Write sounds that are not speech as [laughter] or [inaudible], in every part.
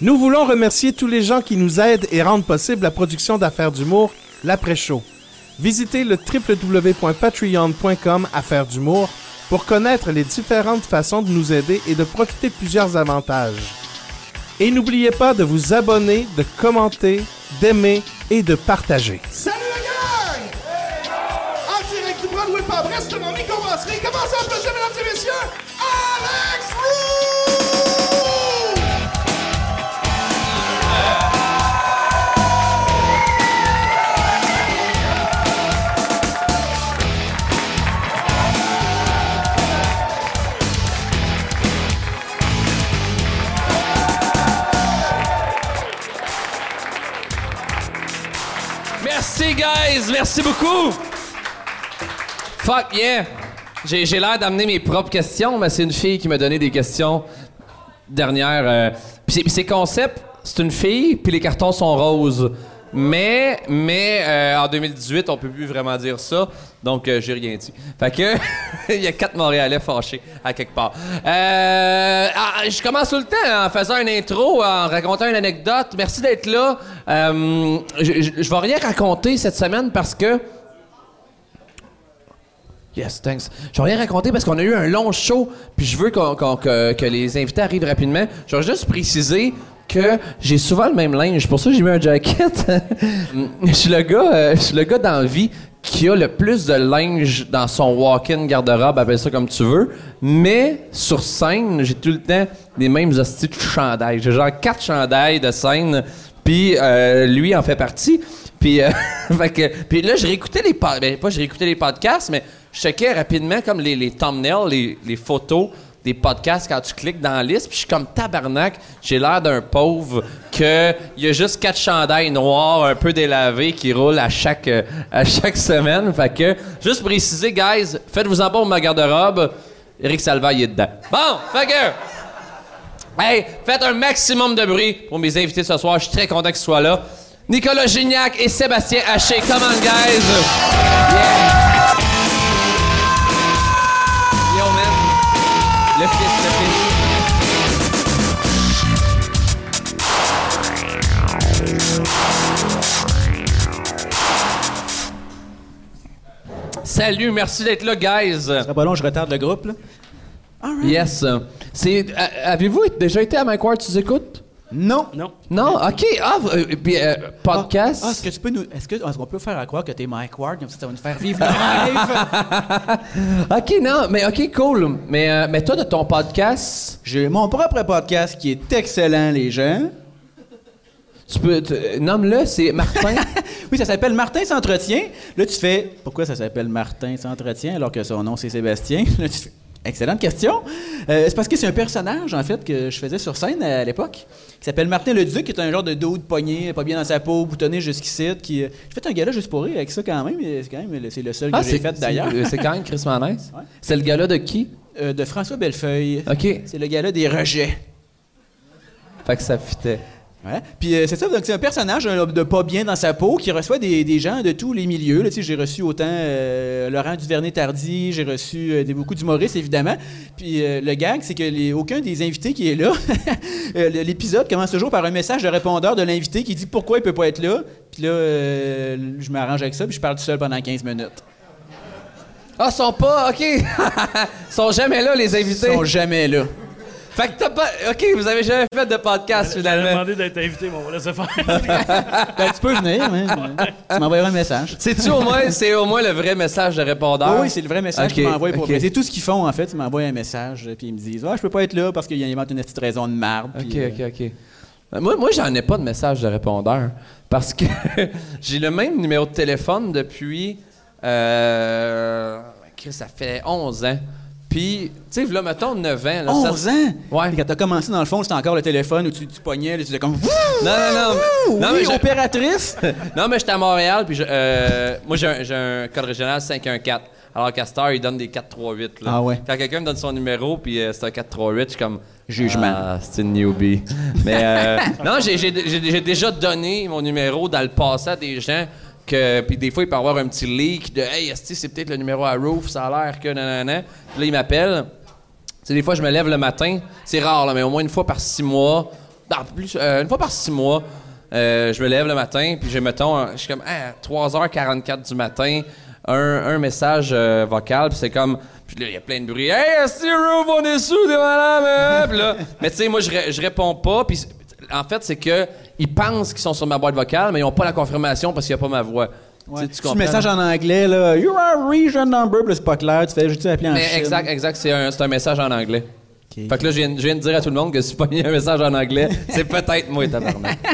Nous voulons remercier tous les gens qui nous aident et rendent possible la production d'Affaires d'humour, l'après-show. Visitez le www.patreon.com Affaires d'humour pour connaître les différentes façons de nous aider et de profiter de plusieurs avantages. Et n'oubliez pas de vous abonner, de commenter, d'aimer et de partager. Salut la gang! En direct du Broadway par Brest, mon microbrasserie. Commencez à applaudir, mesdames et messieurs, Alex guys! Merci beaucoup! Fuck yeah! J'ai, l'air d'amener mes propres questions, mais c'est une fille qui m'a donné des questions dernières. euh, puis c'est- puis ses concepts, c'est une fille, puis les cartons sont roses. Mais, mais euh, en 2018, on peut plus vraiment dire ça, donc euh, j'ai rien dit. Fait que, [laughs] il y a quatre Montréalais fâchés à quelque part. Euh, ah, je commence tout le temps en faisant une intro, en racontant une anecdote. Merci d'être là. Euh, je, vais rien raconter cette semaine parce que Yes, thanks. Je vais rien raconter parce qu'on a eu un long show, puis je veux que, que les invités arrivent rapidement. Je vais juste préciser que j'ai souvent le même linge, pour ça j'ai mis un jacket. [laughs] je suis le gars, euh, je suis le gars dans la vie qui a le plus de linge dans son walk-in garde-robe, appelle ça comme tu veux. Mais sur scène, j'ai tout le temps les mêmes hosties de chandails. J'ai genre quatre chandails de scène, puis euh, lui en fait partie. Puis, euh, [laughs] là, je réécoutais les podcasts. Ben, pas je les podcasts, mais je checkais rapidement comme les, thumbnails, les photos des podcasts quand tu cliques dans la liste. Puis je suis comme tabarnak. J'ai l'air d'un pauvre que il y a juste quatre chandails noirs un peu délavés qui roulent à chaque, euh, à chaque semaine. Fait que, juste préciser, guys, faites-vous en pas pour ma garde-robe. Eric Salva, il est dedans. Bon, fait que. Hey, faites un maximum de bruit pour mes invités ce soir. Je suis très content qu'ils soient là. Nicolas Gignac et Sébastien Haché. Come on, guys! Le fils, le fils. Salut, merci d'être là, guys. Ça pas long, je retarde le groupe, là. Yes. C'est, a- avez-vous déjà été à Mike Ward, tu écoutes? Non. Non. Non, ok. Ah, euh, puis, euh, podcast. Ah, est-ce que tu peux nous. Est-ce que- est-ce qu'on peut faire à croire que t'es Mike Ward, comme ça, ça va nous faire vivre le [laughs] ok, non, mais ok, cool. Mais, euh, mais toi, de ton podcast, J'ai mon propre podcast qui est excellent, les gens. tu peux. tu- euh, Nomme-le, c'est Martin. [laughs] Oui, ça s'appelle Martin s'entretient. Là, tu fais pourquoi ça s'appelle Martin s'entretient alors que son nom c'est Sébastien? [laughs] Là, tu fais excellente question. Euh, c'est parce que c'est un personnage, en fait, que je faisais sur scène à l'époque, qui s'appelle Martin le Duc, qui est un genre de dos de poignet, pas bien dans sa peau, boutonné jusqu'ici. Qui, euh, j'ai fait un gala juste pour rire avec ça quand même, mais c'est quand même c'est le seul que j'ai fait d'ailleurs. C'est, quand même Chris Manès. Ouais. C'est le gars-là de qui? Euh, de François Bellefeuille. Ok. C'est le gala des rejets. Fait que ça fitait. Ouais. Puis euh, c'est ça, donc c'est un personnage de pas bien dans sa peau qui reçoit des, des gens de tous les milieux. Là, j'ai reçu autant euh, Laurent Duvernay-Tardy, j'ai reçu euh, des, beaucoup d'humoristes, évidemment. Puis le gag, c'est que les- aucun des invités qui est là, [laughs] l'épisode commence toujours par un message de répondeur de l'invité qui dit pourquoi il peut pas être là. Puis là, je m'arrange avec ça, puis je parle tout seul pendant 15 minutes. Ah, ils sont pas. Ok. [laughs] Ils sont jamais là, les Ils invités. sont jamais là. Fait que t'as pas. Ok, vous avez jamais fait de podcast J'ai finalement. demandé d'être invité, mais on va laisser faire. [laughs] Ben, tu peux venir, hein. tu m'envoyeras un message. C'est-tu au moins, c'est au moins le vrai message de répondeur? Oui, oui, c'est le vrai message Ok, qu'ils m'envoient pour ok. mais C'est tout ce qu'ils font, en fait. Ils m'envoient un message, euh, puis ils me disent Ah, je peux pas être là parce qu'ils inventent une petite raison de marde. Ok, puis, euh, ok, ok. Euh, Moi, moi j'en ai pas de message de répondeur. Parce que [laughs] j'ai le même numéro de téléphone depuis. Euh, Chris, ça fait 11 ans. Puis, tu sais, là, mettons 9 ans. Là, ça- 11 ans? Ouais. Puis Quand t'as commencé, dans le fond, c'était encore le téléphone où tu, tu pognais, là, tu faisais comme Wouh! Non, non, non. non, oui, mais opératrice! [laughs] Non, mais j'étais à Montréal, puis je- euh, moi, j'ai un, code régional 514. Alors Star, il donne des 438. Là. Ah ouais. Quand quelqu'un me donne son numéro, puis euh, c'est un 438, je suis comme. Jugement. Ah, c'est une newbie. mais euh, [laughs] non, j'ai déjà donné mon numéro dans le passé à des gens. Que, puis des fois, il peut avoir un petit leak de Hey, esti, c'est peut-être le numéro à Roof, ça a l'air que nanana. Puis là, il m'appelle. Sais, des fois, je me lève le matin. C'est rare, là, mais au moins une fois par six mois, Non, plus, euh, une fois par six mois, euh, je me lève le matin, puis j'ai, mettons, un- je suis comme, ah, 3h44 du matin, un, un message euh, vocal, puis c'est comme, puis là, il y a plein de bruit. Hey, c'est Roof, on est sous, t'es malade, hein? Là, mais tu sais, moi, je, je réponds pas, puis c'est- en fait, c'est que ils pensent qu'ils sont sur ma boîte vocale, mais ils ont pas la confirmation parce qu'il n'y a pas ma voix. Ouais. Tu sais, tu comprends? message en anglais, là. You are a region number, c'est pas clair. Tu fais juste appeler en Mais Chine. exact, exact, c'est un, message en anglais. Fait que là, je viens, je viens de dire à tout le monde que si pas mis un message en anglais, [laughs] c'est peut-être moi, tabarnak. [laughs]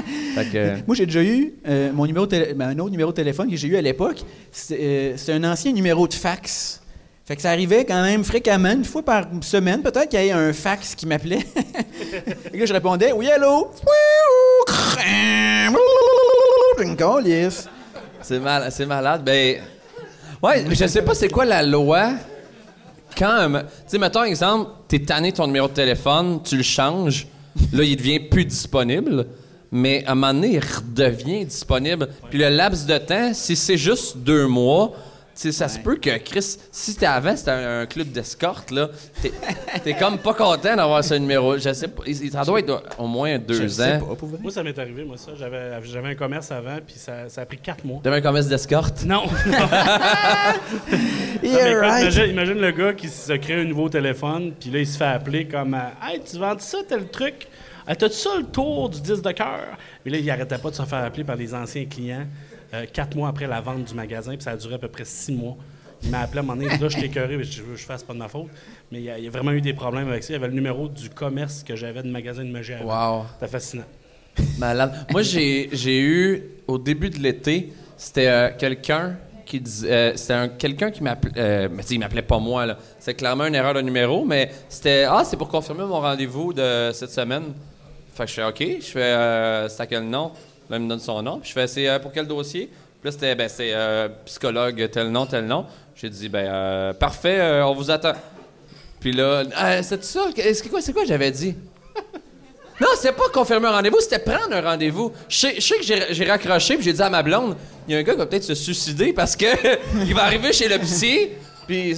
Que... euh, Moi, j'ai déjà eu euh, mon numéro ben, un autre numéro de téléphone que j'ai eu à l'époque. C'est euh, c'est un ancien numéro de fax. Fait que ça arrivait quand même fréquemment, une fois par semaine, peut-être qu'il y ait un fax qui m'appelait. [laughs] que là, je répondais Oui, calisse. C'est mal, c'est malade. Ben, ouais, je sais pas c'est quoi la loi. Quand, tu sais, mettons exemple, t'es tanné ton numéro de téléphone, tu le changes, là il devient plus disponible, mais à un moment donné il redevient disponible. Puis le laps de temps, si c'est juste deux mois, tu sais, ça se peut que Chris, si c'était avant, c'était un, un club d'escorte là, t'es, t'es comme pas content d'avoir ce numéro. Je sais pas, il- ça doit être au moins deux Je ans. sais pas, pour vrai. Moi, ça m'est arrivé, moi, ça. J'avais, j'avais un commerce avant, puis ça, ça a pris quatre mois. T'avais un commerce d'escorte? Non! [laughs] Non, mais Yeah, écoute, right. imagine, imagine le gars qui se crée un nouveau téléphone, puis là, il se fait appeler comme euh, Hey, tu vends ça, tel truc? Ah, T'as-tu ça le tour du 10 de cœur? Puis là, il arrêtait pas de se faire appeler par les anciens clients euh, quatre mois après la vente du magasin, puis ça a duré à peu près six mois. Il m'a appelé à un moment donné, là, je t'ai écœuré, mais je veux que je fasse pas de ma faute. Mais il y, a, il y a vraiment eu des problèmes avec ça. Il y avait le numéro du commerce que j'avais de magasin de magie avant. Wow. C'était fascinant. Malade. Moi, j'ai, eu, au début de l'été, c'était euh, quelqu'un qui disait. euh, c'était un, quelqu'un qui m'appelait. euh, mais tu sais, il m'appelait pas moi, là. C'est clairement une erreur de numéro, mais c'était. Ah, c'est pour confirmer mon rendez-vous de cette semaine. Fait que je fais OK. Je fais. Euh, c'est à quel nom? Là, il me donne son nom. Puis je fais, c'est euh, pour quel dossier? Puis là, c'était, ben, c'est euh, psychologue, tel nom, tel nom. J'ai dit, ben, euh, parfait, euh, on vous attend. Puis là, c'est ça? C'est quoi, c'est quoi j'avais dit? [laughs] Non, c'était pas confirmer un rendez-vous, c'était prendre un rendez-vous. Je sais, que j'ai- j'ai raccroché, puis j'ai dit à ma blonde, il y a un gars qui va peut-être se suicider parce que [laughs] il va arriver chez le psy, puis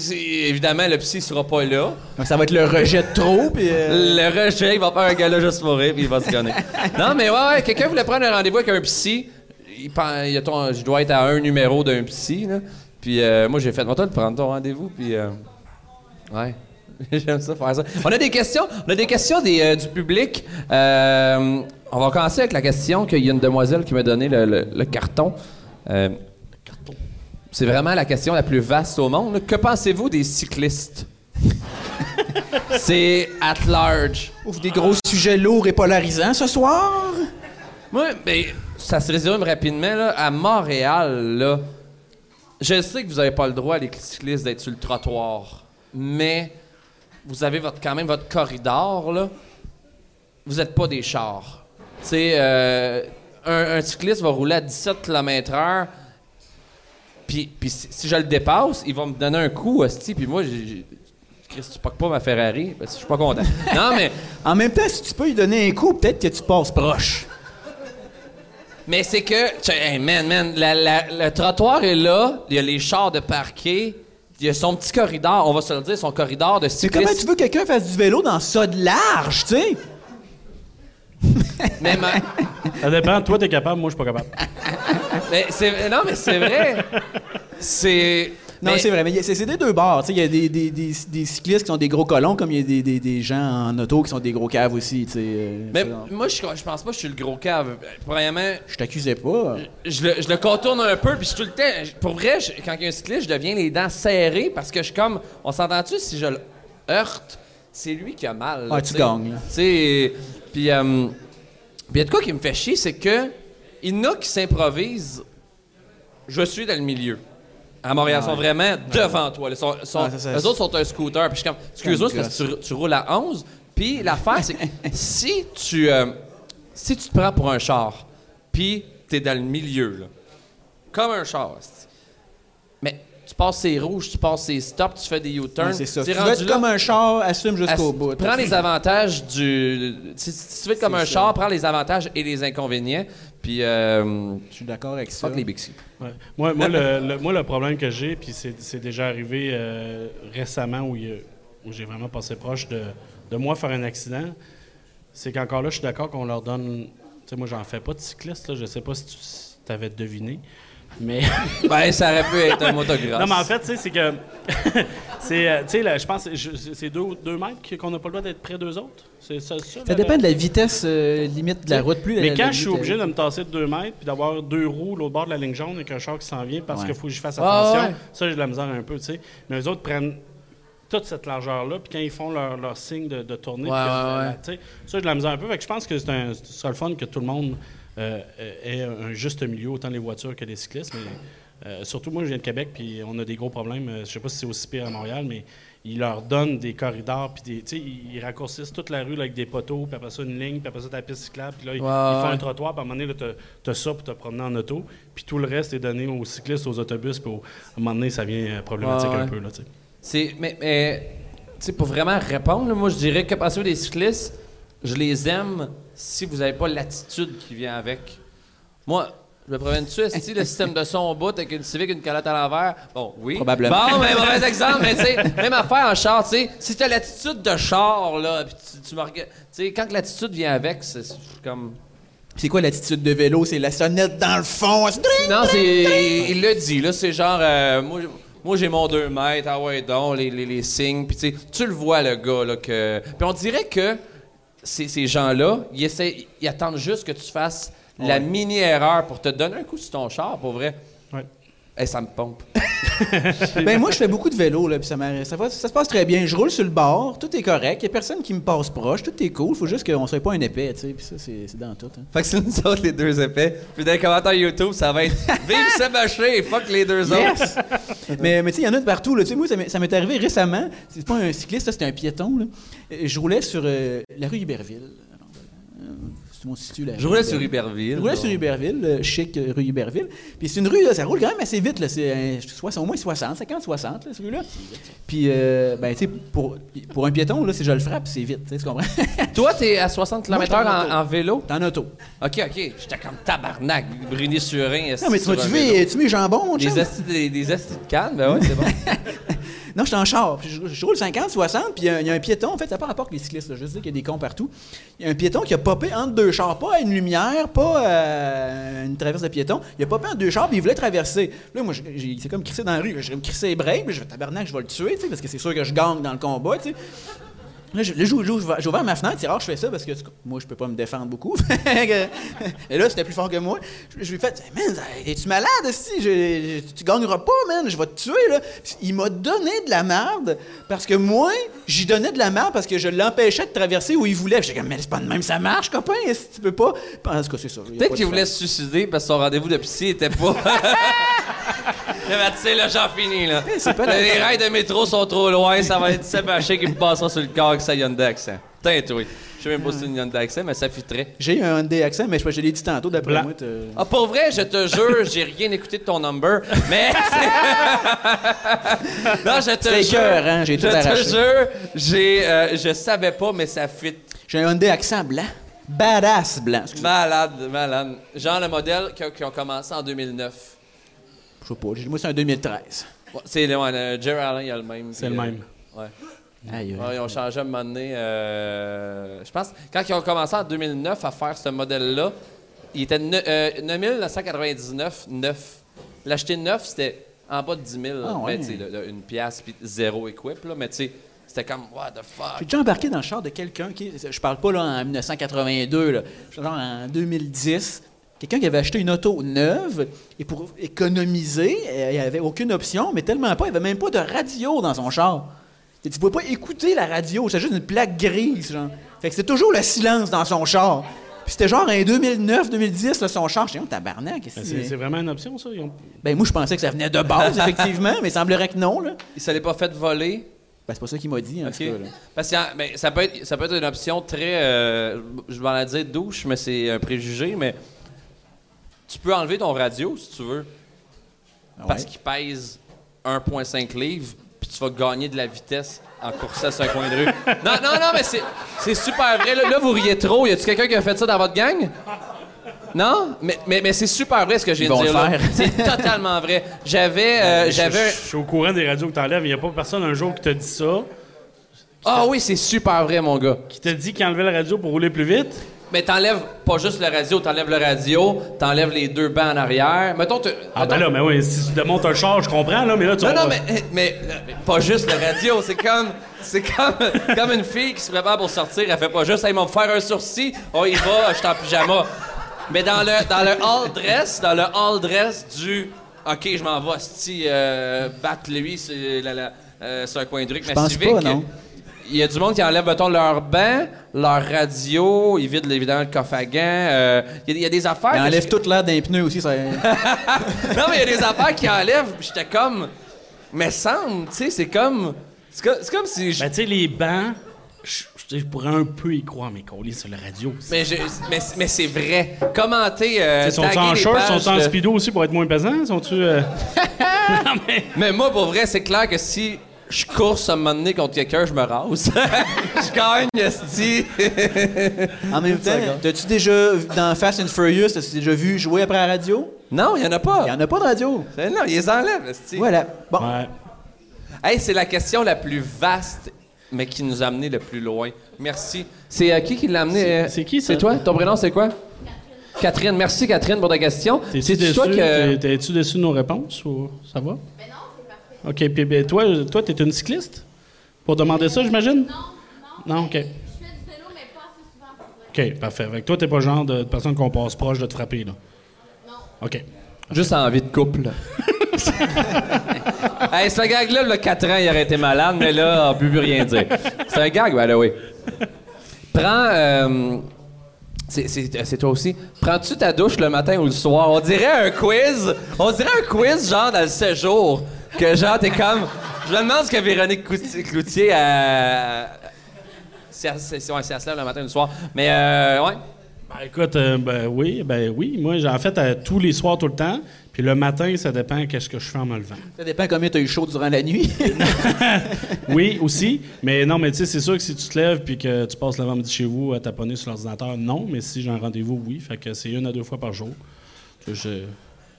évidemment, le psy sera pas là. Donc, ça va être le rejet de trop, puis. euh, Le rejet, il va faire un gars-là juste pour rire, puis il va se gonner. [laughs] Non, mais ouais, ouais, quelqu'un voulait prendre un rendez-vous avec un psy. Il, a ton- je dois être à un numéro d'un psy, là. Puis euh, moi, j'ai fait, toi, de prendre ton rendez-vous, puis... euh, ouais. [laughs] J'aime ça faire ça. On a des questions, on a des questions des, euh, du public. On va commencer avec la question qu'il y a une demoiselle qui m'a donné le, le- le carton. C'est vraiment la question la plus vaste au monde. Que pensez-vous des cyclistes? [laughs] c'est at large. ouf, des gros sujets lourds et polarisants ce soir? Moi, ben, ça se résume rapidement. Là, à Montréal, là, je sais que vous n'avez pas le droit, les cyclistes, d'être sur le trottoir, mais vous avez votre, quand même votre corridor. Là. Vous n'êtes pas des chars. Tu sais, euh, un, un cycliste va rouler à 17 km/h, puis puis si, si je le dépasse, il va me donner un coup, hostie, puis moi, j'ai. Chris, tu packes pas ma Ferrari, ben, je suis pas content. [laughs] non, mais. En même temps, si tu peux lui donner un coup, peut-être que tu passes proche. Mais c'est que, hey, man, man, la- la- le trottoir est là, il y a les chars de parquet, il y a son petit corridor, on va se le dire, son corridor de C'est comment cyclistes. tu veux que quelqu'un fasse du vélo dans ça de large, tu sais? [laughs] Mais, ma- Ça dépend. Toi, t'es capable, moi, je suis pas capable. mais c'est, non, mais c'est vrai. C'est. Non, mais- c'est vrai, mais c'est c'est des deux bords. tu sais, Il y a des, des- des- des cyclistes qui sont des gros colons, comme il y a des, des- des gens en auto qui sont des gros caves aussi. tu sais, euh, Mais moi, je, je pense pas que je suis le gros cave. Premièrement, je t'accusais pas. je le, je le contourne un peu, puis je suis tout le temps. Pour vrai, je- quand il y a un cycliste, je deviens les dents serrées parce que je suis comme. On s'entend-tu si je le heurte, c'est lui qui a mal. là, Ah, tu gagnes. Tu sais, puis. euh, puis il y a de quoi qui me fait chier, c'est que. Il y en a qui s'improvisent. Je suis dans le milieu. À Montréal, ils sont vraiment devant toi. Ils sont, sont- ça, ça, eux autres sont un scooter. Puis je suis comme, excuse-moi, c'est parce que tu, tu roules à 11. Puis [laughs] l'affaire, c'est que si tu, euh, si tu te prends pour un char, puis t'es dans le milieu, là, comme un char, mais tu passes ses rouges, tu passes ses stops, tu fais des U-turns. Ouais, c'est Tu veux rendu être là, comme un char, assume jusqu'au ass- bout. Prends les avantages du. Si, tu veux être comme un ça. char, prends les avantages et les inconvénients. Puis, euh, Je suis d'accord avec ça. fuck les Bixi. Ouais. Moi, moi, le, le- moi, le problème que j'ai, puis c'est c'est déjà arrivé euh, récemment où, où j'ai vraiment passé proche de, de moi faire un accident, c'est qu'encore là, je suis d'accord qu'on leur donne. Tu sais, moi, j'en fais pas de cycliste, là. Je sais pas si tu avais deviné. Mais. [laughs] Ben, ça aurait pu être un motocross. non, mais en fait, tu sais, c'est que. [laughs] c'est. euh, Tu sais, là, je pense que je- c'est deux, deux mètres qu'on n'a pas le droit d'être près d'eux autres. C'est ça, ça, Ça dépend de la vitesse euh, limite de la route. Plus Mais la- quand la je suis obligé de me tasser de deux mètres puis d'avoir deux roues l'autre bord de la ligne jaune avec un char qui s'en vient parce Ouais. qu'il faut que je fasse Ah, attention, ouais. ça, j'ai de la misère un peu, tu sais. Mais eux autres prennent toute cette largeur-là, puis quand ils font leur, leur signe de, de tournée, Ouais, ouais, ouais. tu sais, ça, j'ai de la misère un peu. Fait que je pense que c'est un, ce serait le fun que tout le monde ait un juste milieu, autant les voitures que les cyclistes. Mais, euh, surtout, moi, je viens de Québec, puis on a des gros problèmes. Euh, Je sais pas si c'est aussi pire à Montréal, mais ils leur donnent des corridors, puis des, tu ils raccourcissent toute la rue là, avec des poteaux, puis après ça, une ligne, puis après ça, ta piste cyclable, puis là, ils, font un trottoir, puis à un moment donné, t'as- t'as ça pour te promener en auto, puis tout le reste est donné aux cyclistes, aux autobus, puis au- à un moment donné, ça devient euh, problématique un peu, là, tu. C'est, mais, tu pour vraiment répondre, là, moi, je dirais que passer des cyclistes, je les aime si vous n'avez pas l'attitude qui vient avec. Moi, je me promène-tu, est le système de son au bout avec une civique, une calotte à l'envers? Bon, oui. Probablement. Bon, mais mauvais exemple, mais tu sais, même affaire en char, tu sais, si t'as l'attitude de char, là, puis tu, tu me regardes, tu sais, quand que l'attitude vient avec, c'est comme... C'est quoi l'attitude de vélo? C'est la sonnette dans le fond. Non, c'est. Il l'a dit, là, c'est genre. euh, moi, moi j'ai mon 2 mètres, ah ouais, donc, les, les, les signes. Puis, tu sais, tu le vois, le gars, là, que. Puis, on dirait que ces, ces gens-là, ils, essaient, ils attendent juste que tu fasses la mini-erreur pour te donner un coup sur ton char, pour vrai. Eh, ça me pompe. [laughs] Ben moi, je fais beaucoup de vélo, là, puis ça, m'a- ça, va- ça se passe très bien. Je roule sur le bord, tout est correct, il n'y a personne qui me passe proche, tout est cool. faut juste qu'on ne soit pas un épais, tu sais, puis ça, c'est dans tout. hein. Fait que c'est nous autres, les deux épais. Puis, dans les commentaires YouTube, ça va être [laughs] Vive Sébastien, fuck les deux autres. Yes! mais mais tu sais, il y en a de partout. Là. Tu sais, moi, ça m'est arrivé récemment. C'est pas un cycliste, c'était un piéton. Là. Euh, Je roulais sur euh, la rue Iberville. Euh, mon situe, Je roulais sur Iberville. Je roulais sur Iberville, euh, chic euh, rue Iberville. Puis c'est une rue, là, ça roule quand même assez vite. Là. C'est euh, au moins 60, 50, 60, là, cette rue-là. Puis, euh, ben, tu sais, pour, pour un piéton, là, si je le frappe, c'est vite. Tu sais, tu comprends? [laughs] Toi, t'es à 60 Moi, km/h en en, vélo? T'es en auto. Ok, ok. J'étais comme tabarnak, brûlé sur un. Non, mais tu vas-tu mets, tu mets jambon, mon chum? Des astis, des, des astis de canne, ben ouais, c'est bon. [laughs] Non, je suis en char. Je, roule 50, 60, puis il y a- un piéton. En fait, ça n'a pas rapport avec les cyclistes. là. Je sais qu'il y a des cons partout. Il y a un piéton qui a popé entre deux chars. Pas une lumière, pas à une traverse de piéton. Il a popé entre deux chars, puis il voulait traverser. Là, moi, c'est comme crissé dans la rue. Je vais me crisser les puis je vais tabarnak, je vais le tuer, parce que c'est sûr que je gagne dans le combat, tu sais. Là, je- là, j'ai ouvert- j'ai ouvert ma fenêtre, c'est rare que je fais ça parce que moi, je peux pas me défendre beaucoup. [laughs] Et là, c'était plus fort que moi. Je, je lui ai fait, man, es-tu malade, si Tu gagneras pas, man, je vais te tuer, là. Il m'a donné de la merde parce que moi, j'y donnais de la merde parce que je l'empêchais de traverser où il voulait. J'étais comme, mais c'est pas de même, ça marche, copain, est-ce que tu peux pas? En tout cas, c'est ça. Peut-être qu'il voulait se suicider parce que son rendez-vous de psy était pas. [laughs] Tu sais, là, j'en finis, là. c'est pas la- Les rails de métro sont trop loin, ça va être Sébastien qui me passera sur le corps avec sa Hyundai Accent. Putain, toi. Je sais même pas si c'est une Hyundai Accent, mais ça fitterait. J'ai eu un Hyundai Accent, mais je, je l'ai dit tantôt, d'après Blanc. moi. t'as- Ah, pour vrai, je te jure, j'ai rien écouté de ton number, mais. [laughs] non, je te C'était jure. écœurant, j'ai tout Je te arraché. jure, j'ai, euh, je savais pas, mais ça fit. J'ai un Hyundai Accent blanc. Badass blanc. excusez. Malade, malade. Genre le modèle qui, a- qui ont commencé en 2009. Je sais pas, j'ai- moi, c'est un 2013. Ouais, c'est le, ouais, le Jerry Allen, il y a le même. C'est le euh, même. Ouais. Aïe, aïe. Ouais, ils ont changé à un moment donné. euh, je pense, quand ils ont commencé en 2009 à faire ce modèle-là, il était ne- euh, 9999 neuf. L'acheter neuf, c'était en bas de 10 000. Ah, ouais. mais, tu sais, le- le- une pièce puis zéro équip. Là, mais tu sais, c'était comme, what the fuck? J'ai déjà embarqué dans le char de quelqu'un qui. Je parle pas là en 1982, là. En 2010. Quelqu'un qui avait acheté une auto neuve et pour économiser, il n'y avait aucune option, mais tellement pas, il n'y avait même pas de radio dans son char. Tu ne pouvais pas écouter la radio, c'était juste une plaque grise, genre. Fait que c'était toujours le silence dans son char. Puis c'était genre en 2009-2010, là, son char. J'étais, oh, tabarnak, qu'est-ce Ben, que C'est c'est? c'est? vraiment une option, ça? Ont- Ben, moi, je pensais que ça venait de base, effectivement, mais il semblerait que non, là. Il s'allait pas fait voler? Ben, c'est pas ça qu'il m'a dit, en tout cas, là. Parce que ben, ça, peut être, ça peut être une option très. euh, je vais en dire douche, mais c'est un préjugé, mais tu peux enlever ton radio si tu veux. Ah Parce qu'il pèse 1,5 livres, puis tu vas gagner de la vitesse en coursant sur un coin de rue. Non, non, non, mais c'est, c'est super vrai. Là, là, vous riez trop. Y a-tu quelqu'un qui a fait ça dans votre gang? Non? Mais, mais, mais c'est super vrai ce que je Ils viens de dire. là. C'est totalement vrai. J'avais, euh, j'avais je suis au courant des radios que t'enlèves. Il n'y a pas personne un jour qui t'a dit ça, Ah oui, c'est super vrai, mon gars. Qui t'a dit qu'il enlevait la radio pour rouler plus vite? Mais t'enlèves pas juste le radio, t'enlèves le radio, t'enlèves les deux bancs en arrière. Mettons, tu- Ah, ben là, mais oui, si tu démontes un char, je comprends, là, mais là, tu Non, vas- non, mais, mais, mais pas juste le radio. C'est comme, c'est comme, comme une fille qui se prépare pour sortir. Elle fait pas juste, hey, ils vont me faire un sourcil. Oh, il va, je suis en pyjama. Mais dans le, dans le hall dress, dans le hall dress du, OK, je m'en vais, sti, euh, battre lui, c'est la- la- euh, c'est un coin de rue avec ma pense civique. pas, non. Il y a du monde qui enlève, mettons, leur banc, leur radio, ils vident évidemment le coffre à gants. euh, Il y, a- il y a des affaires. Il que enlève je- toute l'air d'un pneu aussi. Ça... [laughs] non, mais il y a des affaires qui enlèvent, j'étais comme. Mais semble, tu sais, c'est comme. C'est comme, c'est comme si. je- Ben, tu sais, les bancs, je, je- je pourrais un peu y croire, mais qu'on lit sur le radio. mais, je- mais, mais c'est vrai. Commenter. Euh, Ils sont-ils taguer en short, pages sont-ils en de- speedo aussi pour être moins pesants? Sont-tu. euh, [laughs] non, mais. Mais moi, pour vrai, c'est clair que si je course à un moment donné contre quelqu'un, je me rase. [laughs] je gagne, esti. En même temps, t'as-tu déjà, dans Fast and Furious, t'as-tu déjà vu jouer après la radio? non, il y en a pas. Il n'y en a pas de radio. Non, ils les enlèvent, esti. Voilà. Bon. Ouais. Hey, c'est la question la plus vaste, mais qui nous a amené le plus loin. Merci. C'est euh, qui qui l'a amené? C'est- euh, c'est qui, ça? C'est toi? Ton prénom, c'est quoi? Catherine. Merci, Catherine, pour ta question. T'es-tu C'est déçu, toi que... t'es- t'es-tu déçu de nos réponses ou ça va? Mais non, c'est parfait. OK, puis ben, toi, toi, t'es une cycliste? Pour demander ça, j'imagine? Non, non. Non, OK. Je fais du vélo, mais pas assez souvent pour vrai. OK, parfait. Fait que toi, t'es pas le genre de personne qu'on passe proche de te frapper, là? Non. OK. Juste envie de couple. [laughs] hey, ce gag-là, le 4 ans, il aurait été malade, mais là, on peut plus rien dire. C'est un gag, ben là, oui. Prends... euh, c'est- c'est c'est toi aussi. Prends-tu ta douche le matin ou le soir? On dirait un quiz. On dirait un quiz, genre, dans le séjour. Que genre, t'es comme... Je me demande ce que Véronique Cloutier, Cloutier a... Si elle, si- ouais, si elle se lève le matin ou le soir. Mais, euh, ouais. Ben, écoute, euh, ben oui, ben oui. Moi, j'ai en fait euh, tous les soirs, tout le temps. Puis le matin, ça dépend qu'est-ce que je fais en me levant. Ça dépend combien t'as eu chaud durant la nuit. [laughs] Oui, aussi. Mais non, mais tu sais, c'est sûr que si tu te lèves puis que tu passes l'avant-midi chez vous à taponner sur l'ordinateur, non. Mais si j'ai un rendez-vous, oui. Fait que c'est une à deux fois par jour. Je-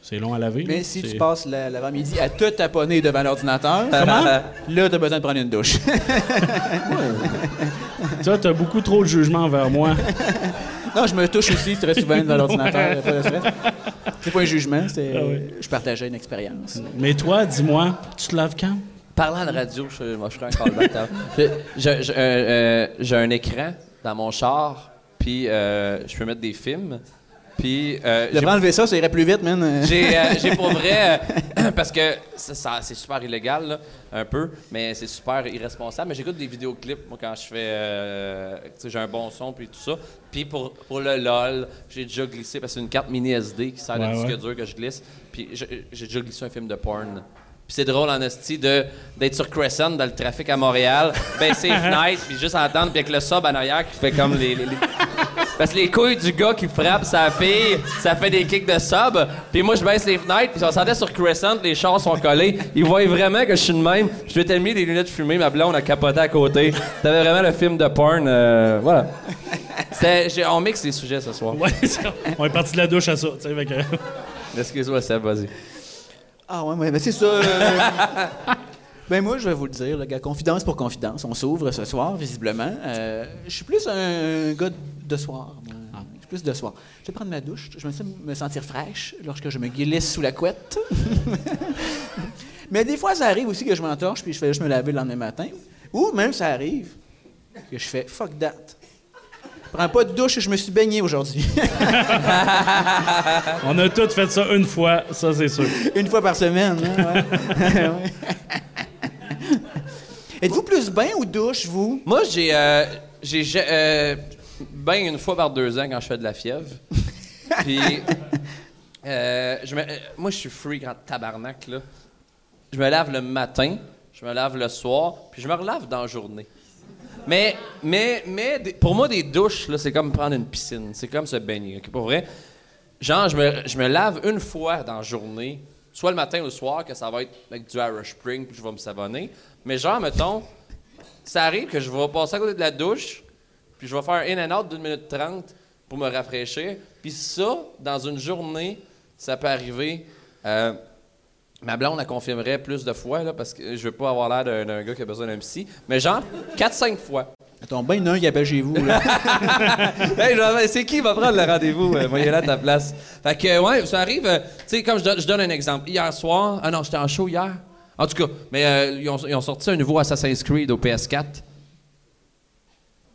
c'est long à laver. là. Mais si tu passes la- l'avant-midi à te taponner devant l'ordinateur, là, t'as besoin de prendre une douche. Ça, t'as beaucoup trop de jugement envers moi. non, je me touche aussi très souvent devant l'ordinateur. C'est pas un jugement, c'est Ah oui. je partageais une expérience. Mais toi, dis-moi, tu te laves quand? Parlant de radio, je, moi, je ferai un callback. euh, euh, J'ai un écran dans mon char, puis euh, je peux mettre des films. Puis euh, devrais enlever ça, ça irait plus vite, man. j'ai euh, [laughs] pour vrai, euh, [clears throat] parce que c'est super illégal, là, un peu, mais c'est super irresponsable. Mais j'écoute des vidéoclips, moi, quand je fais. euh, tu sais, j'ai un bon son, puis tout ça. Puis pour, pour le LOL, j'ai déjà glissé, parce que c'est une carte mini SD qui sert Ouais, de disque ouais. dur que je glisse. Puis j'ai déjà glissé un film de porn. Puis c'est drôle en esti de d'être sur Crescent dans le trafic à Montréal, baisser les fenêtres, puis juste entendre, puis avec le sub en arrière qui fait comme les- les- les, [laughs] parce que les couilles du gars qui frappe sa fille, ça fait des kicks de sub. Puis moi, je baisse les fenêtres, puis on s'entendait sur Crescent, les chars sont collés. Ils voient vraiment que je suis de même. Je m'étais mis des lunettes fumées, ma blonde a capoté à côté. T'avais vraiment le film de porn. euh, voilà. On mixe les sujets ce soir. Ouais, c'est- on est parti de la douche à ça. tu sais, fait que- Excuse-moi, Seb, vas-y. Ah ouais, ouais, ben c'est ça. euh, [laughs] ben moi, je vais vous le dire, le gars, confidence pour confidence. On s'ouvre ce soir, visiblement. Euh, je suis plus un gars de soir. moi. Je suis plus de soir. Je vais prendre ma douche. Je me sens me sentir fraîche lorsque je me glisse sous la couette. [laughs] Mais des fois, ça arrive aussi que je m'entorche puis je fais juste me laver le lendemain matin. Ou même ça arrive que je fais fuck that. Je prends pas de douche et je me suis baigné aujourd'hui. [laughs] on a tous fait ça une fois, ça, c'est sûr. Une fois par semaine. hein, ouais. [laughs] Êtes-vous plus bain ou douche, vous? Moi, j'ai. Euh, j'ai euh, ben une fois par deux ans quand je fais de la fièvre. [laughs] Puis. euh, je me- euh, moi, je suis freak en tabarnak, là. Je me lave le matin, je me lave le soir, puis je me relave dans la journée. Mais, mais, mais, pour moi, des douches, là, c'est comme prendre une piscine. C'est comme se baigner. ok? Pour vrai, genre, je me, je me lave une fois dans la journée, soit le matin ou le soir, que ça va être avec du Irish Spring, puis je vais me savonner. Mais genre, mettons, ça arrive que je vais passer à côté de la douche, puis je vais faire un in and out d'une minute trente pour me rafraîchir. Puis ça, dans une journée, ça peut arriver euh, Ma blonde, elle confirmerait plus de fois, là, parce que je veux pas avoir l'air d'un gars qui a besoin d'un psy. Mais genre, 4-5 fois. Tombe bien, il y en a un qui appelle chez vous. Là. [laughs] Hey, c'est qui va prendre le rendez-vous? Euh, Voyez là à ta place. Fait que, euh, ouais, ça arrive. euh, tu sais, comme je donne, je donne un exemple. Hier soir, ah non, j'étais en show hier. En tout cas, mais euh, ils, ont, ils ont sorti un nouveau Assassin's Creed au PS4.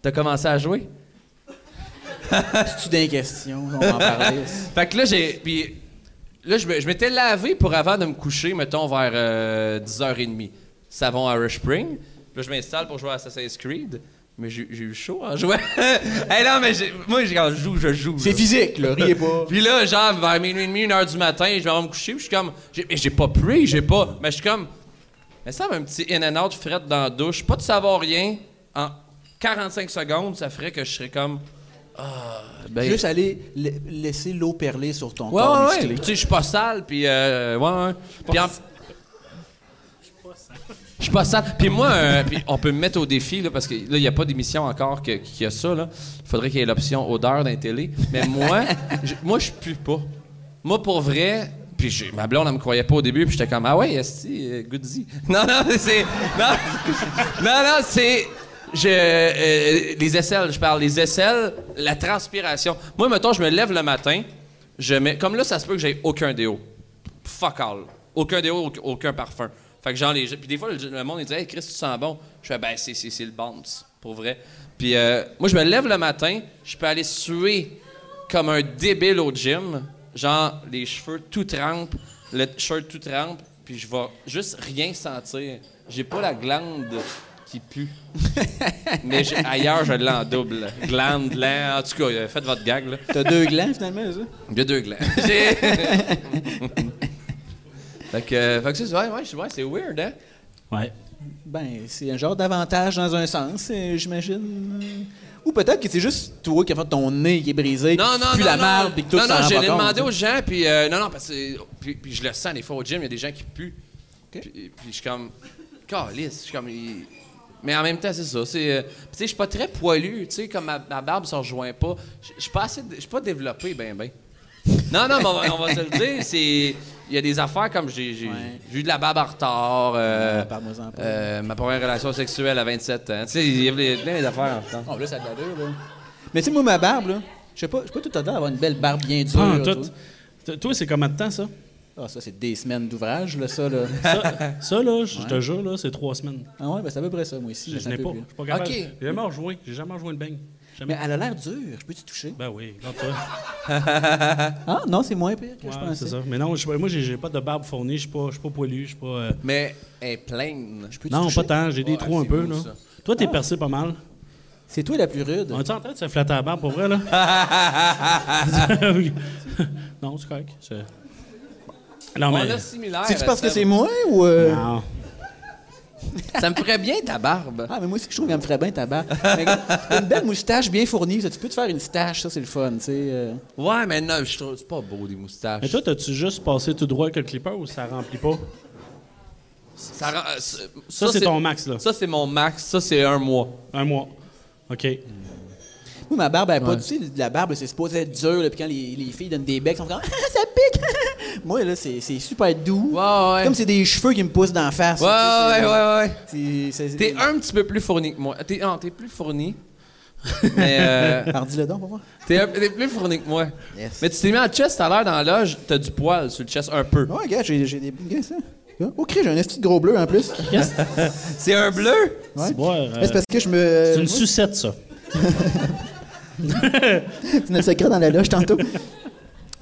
T'as commencé à jouer? C'est-tu des questions? On va en parler. [laughs] Fait que là, j'ai. Puis là, je m'étais lavé pour avant de me coucher, mettons, vers euh, 10h30. Savon Irish Spring. Puis là, je m'installe pour jouer à Assassin's Creed. Mais j'ai j'ai eu chaud en jouant. [laughs] hey, non, mais moi, j'ai- quand je joue, je joue. C'est physique, là. Riez pas. Puis là, genre, vers minuit et demi, une heure du matin, je vais aller me coucher, puis je suis comme. J'ai, mais j'ai pas pris, j'ai pas. Mais je suis comme. Mais ça, un petit in and out fret dans la douche, pas de savoir rien, en 45 secondes, ça ferait que je serais comme. Ah, ben. Juste aller la- laisser l'eau perler sur ton Ouais, corps ouais, ouais. musclé. Puis, Tu sais, je suis pas sale, puis euh, ouais, ouais. Puis en- Je suis pas sale. Puis moi, euh, puis on peut me mettre au défi, là, parce que là, il n'y a pas d'émission encore que- qui a ça, là. Il faudrait qu'il y ait l'option odeur d'un télé. Mais moi, [laughs] je- moi, je pue pas. Moi, pour vrai, puis ma blonde, elle me croyait pas au début, puis j'étais comme, ah ouais, esti, euh, goodie. [laughs] Non, non, c'est... Non, [laughs] non, non, c'est... Je, euh, les aisselles, je parle, les aisselles, la transpiration. Moi, mettons, je me lève le matin, je mets... Comme là, ça se peut que j'ai aucun déo. Fuck all. Aucun déo, aucun parfum. Fait que genre, les, puis des fois, le, le monde, il dit Hey, Chris, tu sens bon. Je fais Ben, c'est, c'est, c'est le bounce, pour vrai. Puis euh, moi, je me lève le matin, je peux aller suer comme un débile au gym. Genre, les cheveux tout trempent, le shirt tout trempe, puis je vais juste rien sentir. J'ai pas la glande qui pue. [laughs] Mais j'ai- ailleurs, je l'ai en double. Glande, là. En tout cas, euh, faites votre gag, là. T'as deux glands, finalement, ça? Il y a deux glands. [laughs] [laughs] Fait que, euh, fait que c'est, ouais, ouais, c'est- ouais, c'est weird, hein? Ouais. Ben, c'est un genre d'avantage dans un sens, euh, j'imagine. Ou peut-être que c'est juste toi qui as fait ton nez qui est brisé, Non, puis non, pues non, la non. marde, puis que tout Non, s'en non, rend j'ai demandé aux gens, puis euh, non, non, parce que puis, puis je le sens des fois au gym, il y a des gens qui puent. Puis, puis je suis comme, calice, je suis comme, il- mais en même temps, c'est ça. C'est, euh, puis tu sais, je suis pas très poilu, tu sais, comme ma, ma barbe se rejoint pas. Je suis pas assez, je suis pas développé, ben, ben. Non, non, mais on va, on va se le dire, c'est, il y a des affaires comme j'ai, j'ai, Ouais. j'ai eu de la barbe en retard. euh, Ah, parle-moi-en pas. euh, ma première relation sexuelle à 27 ans. Tu sais, il y a plein d'affaires en retard. Oh, là, ça a de l'allure, là. Mais tu sais, moi, ma barbe, là, je sais pas, je sais pas tout à l'heure avoir une belle barbe bien dure. Pas en toi. tout. T- Toi, c'est combien de temps, ça? Ah, ça, c'est des semaines d'ouvrage, là, ça, là. Ça, ça, là, je te jure, là, c'est trois semaines. Ah ouais, ben c'est à peu près ça, moi aussi. Je mais c'est un n'ai peu pas. plus. Je suis pas capable. Ok. J'ai jamais rejoué. J'ai jamais rejoué une beigne. Jamais. Mais elle a l'air dure, je peux-tu toucher? Ben oui, regarde-toi. [laughs] Ah, non, c'est moins pire que je pensais. c'est ça. Mais non, je- moi, j'ai pas de barbe fournie. Je suis pas, je suis pas poilu. Je suis pas. euh, Mais elle est pleine. Peux-tu Non, toucher? pas tant. J'ai des Ouais, trous un c'est peu, beau, là. ça. Toi, t'es percé pas mal. C'est toi la plus rude. On est en train de se flatter la barbe pour vrai, là? [laughs] [laughs] Non, c'est correct. c'est- Non, On mais. a similaire. C'est-tu parce que c'est moi ou. euh, Non. Ça me ferait bien ta barbe. Ah, mais moi aussi, je trouve qu'elle me ferait bien ta barbe. Mais une belle moustache bien fournie, ça, tu peux te faire une stache, ça, c'est le fun, tu sais. euh. Ouais, mais non, je trouve c'est pas beau des moustaches. Mais toi, t'as-tu juste passé tout droit avec le clipper ou ça remplit pas? ça, rend- euh, ça, Ça, c'est ton max, là. Ça, c'est mon max. Ça, c'est un mois. Un mois. OK. Moi, ma barbe, elle est pas. Ouais. Tu sais, la barbe, c'est supposé être dur, là, puis quand les, les filles donnent des becs, elles sont comme Ah, ça pique [laughs] Moi, là, c'est c'est super doux. Ouais, ouais. Comme c'est des cheveux qui me poussent d'en face. Ouais, ouais, ouais, ouais. T'es un petit peu plus fourni que moi. T'es, non, t'es plus fourni. [laughs] mais euh, dis-le donc, pour voir. t'es, un- t'es plus fourni que moi. Yes. Mais tu t'es mis en chest tout à l'heure dans la loge, t'as du poil sur le chest un peu. Ouais, regarde, j'ai j'ai des. Regarde ça. Oh, crée, j'ai un esti de gros bleu en plus. [laughs] C'est un bleu? Ouais. Euh, c'est parce que je me. c'est une moi, sucette, ça. [laughs] C'est notre secret dans la loge tantôt.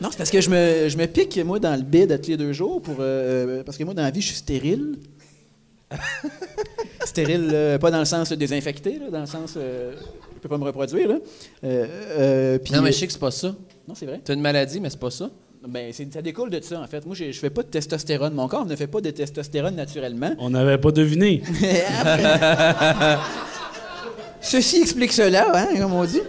Non, c'est parce que je me, je me pique, moi, dans le bide à tous les deux jours, pour, euh, parce que moi, dans la vie, je suis stérile. [laughs] stérile, euh, pas dans le sens désinfecté, là, dans le sens euh, je peux pas me reproduire. Là. Euh, euh, Non, mais je sais que c'est pas ça. Non, c'est vrai. T'as une maladie, mais c'est pas ça. Ben, c'est- ça découle de ça, en fait. Moi, je fais pas de testostérone. Mon corps ne fait pas de testostérone naturellement. On n'avait pas deviné. [laughs] Ceci explique cela, hein, comme on dit.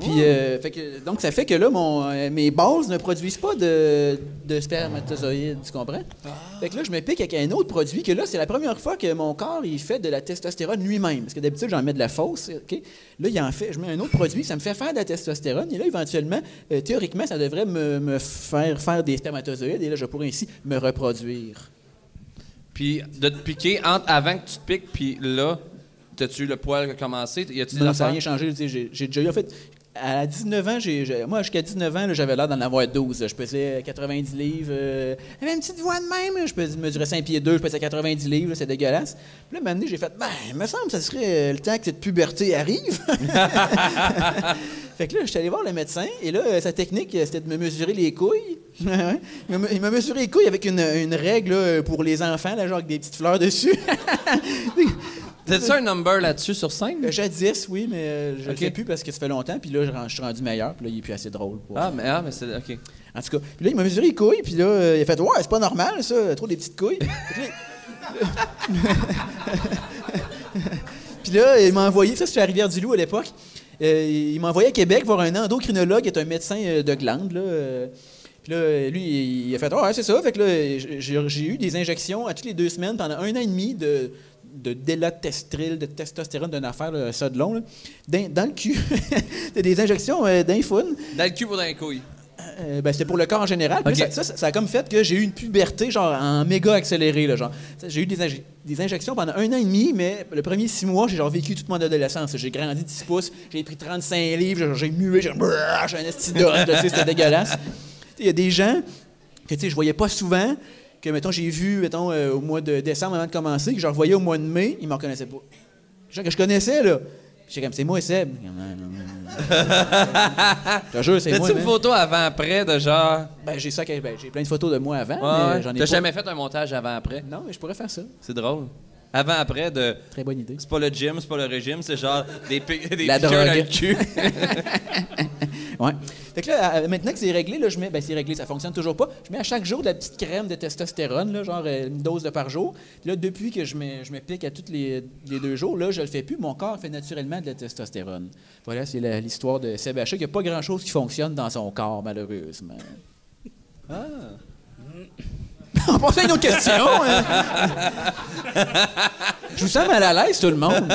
Puis, euh, fait que, donc, ça fait que là, mon, euh, mes balls ne produisent pas de, de spermatozoïdes, tu comprends? Fait que là, je me pique avec un autre produit que là, c'est la première fois que mon corps, il fait de la testostérone lui-même. Parce que d'habitude, j'en mets de la fausse, OK? Là, il en fait, je mets un autre produit, ça me fait faire de la testostérone. Et là, éventuellement, euh, théoriquement, ça devrait me, me faire faire des spermatozoïdes. Et là, je pourrais ainsi me reproduire. Puis de te piquer entre, avant que tu te piques, puis là, t'as-tu le poil qui a commencé? Y des Non, ça n'a rien changé. j'ai déjà eu. En fait, à 19 ans, j'ai, moi, jusqu'à 19 ans, j'avais l'air d'en avoir 12. Je pesais 90 livres. euh, j'avais une petite voix de même. Je pesais- mesurais 5 pieds 2, je pesais 90 livres. C'est dégueulasse. Puis là, donné, j'ai fait, ben, il me semble que ça serait euh, le temps que cette puberté arrive. [laughs] [laughs] fait que là, je suis allé voir le médecin. Et là, euh, sa technique, euh, c'était de me mesurer les couilles. [laughs] Il m'a- il m'a mesuré les couilles avec une, une règle là, pour les enfants, là, genre avec des petites fleurs dessus. T'as-tu un number là-dessus sur 5? Euh, Jadis, oui, mais euh, je ne fais plus parce que ça fait longtemps. Puis là, je suis rendu meilleur. Puis là, il est plus assez drôle. pour- Ah, mais, ah, mais c'est. OK. En tout cas, puis là, il m'a mesuré les couilles. Puis là, euh, il a fait Ouais, c'est pas normal, ça, trop des petites couilles. [laughs] Puis là, il m'a envoyé, ça, c'était à Rivière-du-Loup à l'époque. Euh, il m'a envoyé à Québec voir un endocrinologue qui est un médecin de glande. Là. Puis là, lui, il a fait Ouais, c'est ça. Fait que là, j'ai eu des injections à toutes les deux semaines pendant un an et demi de de délatestril, de testostérone, d'une affaire, là, ça de long, là, dans, dans le cul. [laughs] Des injections euh. Dans le cul pour dans les couilles. Euh, ben, c'était pour le corps en général. Ça, ça, ça a comme fait que j'ai eu une puberté genre en méga accéléré. Là, genre. Ça, J'ai eu des, inje- des injections pendant un an et demi, mais le premier six mois, j'ai genre vécu toute mon adolescence. J'ai grandi 10 pouces, j'ai pris 35 livres, j'ai mué, j'ai un estidot, c'était dégueulasse. Il y a des gens que je voyais pas souvent, que mettons, j'ai vu mettons, euh, au mois de décembre avant de commencer, que je revoyais au mois de mai, ils me reconnaissaient pas. Des gens que je connaissais, là. J'étais comme, c'est moi, Seb. [laughs] Je te jure, c'est moi. T'as-tu une photo avant-après de genre? Ben, j'ai ça, que- ben, j'ai plein de photos de moi avant, Ouais, mais j'en ai T'as pas. jamais fait un montage avant-après? Non, mais je pourrais faire ça. C'est drôle. Avant-après de. Très bonne idée. C'est pas le gym, c'est pas le régime, c'est genre des, [laughs] des La piqûres dans drogue. le cul. [laughs] Ouais. Fait que là, maintenant que c'est réglé, là, je mets, ben c'est réglé, ça fonctionne toujours pas. Je mets à chaque jour de la petite crème de testostérone, là, genre euh, une dose de par jour. Puis là, depuis que je me, je me pique à tous les, les deux jours, là, je le fais plus. Mon corps fait naturellement de la testostérone. Voilà, c'est l'histoire de Seb. Il n'y a pas grand-chose qui fonctionne dans son corps, malheureusement. Ah. [laughs] On passe à une autre question. hein. je vous sens mal à l'aise, tout le monde.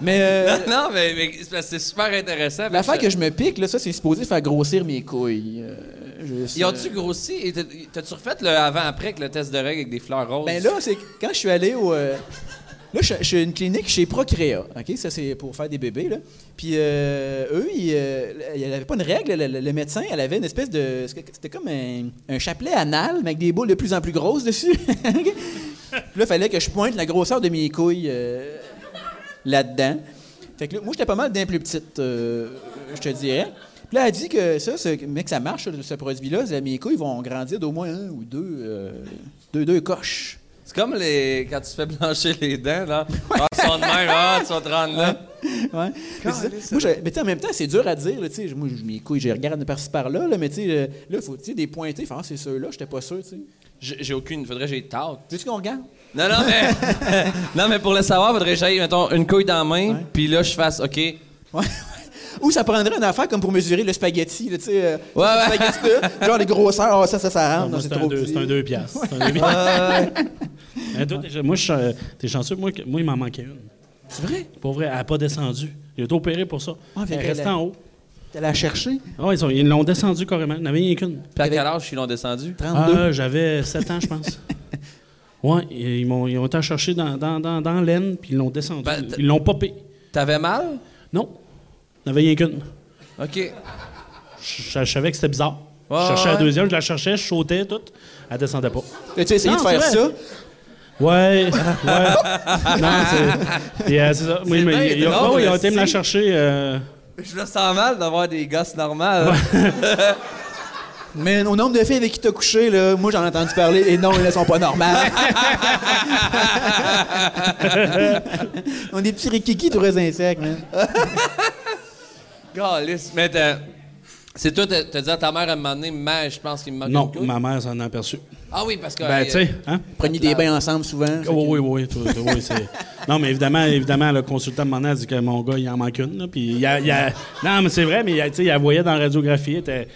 Mais euh, [laughs] non, mais, mais c'est super intéressant. L'affaire que je me pique, là, ça, c'est supposé faire grossir mes couilles. Euh, Ils ont-tu euh, grossi? T'as-tu refait le avant-après avec le test de règles avec des fleurs roses? Ben là, c'est quand je suis allé au. euh, là, je suis une clinique chez Procréa. OK? Ça, c'est pour faire des bébés, là. Puis euh, eux, ils euh, il n'y avait pas une règle. Le, médecin, elle avait une espèce de. C'était comme un, chapelet anal, mais avec des boules de plus en plus grosses dessus. [laughs] Puis là, il fallait que je pointe la grosseur de mes couilles euh, là-dedans. Fait que là, moi, j'étais pas mal d'un plus petite, euh, je te dirais. Puis là, elle dit que ça, mais que ça marche, ce produit-là, mes couilles vont grandir d'au moins un ou deux, euh, deux, deux coches. C'est comme les... quand tu fais blanchir les dents, là. [laughs] Ah, ils sont de même, ah, tu vas te rendre là. Ouais. Mais ça. Moi, je- mais tu sais, en même temps, c'est dur à dire. là, tu sais. moi, je- mes couilles, je regarde par-ci par-là, là, mais tu sais, euh, là, il faut tu sais, des pointés. Enfin, c'est ceux-là, j'étais pas sûr. tu sais. J'ai aucune. Faudrait que j'ai tarte. Veux-tu qu'on regarde? Non, non, mais. [laughs] [laughs] non, mais pour le savoir, faudrait que j'aille, mettons, une couille dans la main, puis là, je fasse, OK. Ouais. Ou ça prendrait une affaire comme pour mesurer le spaghetti. Tu sais, euh, Ouais, ouais. spaghetti, genre les grosseurs, ah, ça, ça, ça rentre. C'est un, deux- un deux piastres. C'est un [laughs] deux piastres. Mais toi, t'es- moi, je suis, t'es chanceux. Moi, moi, il m'en manquait une. C'est vrai? Pour vrai, elle n'a pas descendu. Il a été opéré pour ça. Ah, elle restait en haut. T'allais la chercher? Ah, ouais, ils ont- ils l'ont descendu carrément. Il n'y en avait rien qu'une. Puis à quel âge ils l'ont descendu? 32. Ah, j'avais 7 ans, je pense. [laughs] Et ils, m'ont, ils ont été chercher dans, dans, dans, dans l'aine, puis ils l'ont descendu. Ben, ils l'ont popé. T'avais mal? Non, il n'y en avait rien qu'une. OK. Je, je savais que c'était bizarre. Ouais, je cherchais ouais. la deuxième, je la cherchais, je sautais toute. Elle descendait pas. As-tu essayé Non, de faire ça? Ouais, ouais. non, c'est. euh, c'est ça. Oui, mais ils, ont- ouais, été me la chercher. euh, Je me sens mal d'avoir des gosses normales. Mais [laughs] au nombre de filles avec qui t'as couché, là, moi j'en ai entendu parler et non, elles sont pas normales. [laughs] On des petits rikiki tous les insectes, man. [laughs] Galice. Mais t'as- C'est toi, t'as t'as dit à ta mère à un moment donné, mais je pense qu'il me manque Non, une ma mère s'en a aperçu. Ah oui, parce que. Ben, euh, tu sais, hein? Prenez des bains ensemble souvent. Oh, oui, oui, tout- tout- oui, c'est... [laughs] Non, mais évidemment, évidemment, le consultant me demandait, elle dit que mon gars, il en manque une, là, puis il y a, il a- Non, mais c'est vrai, mais il y a- tu sais, il la voyait dans la radiographie, était-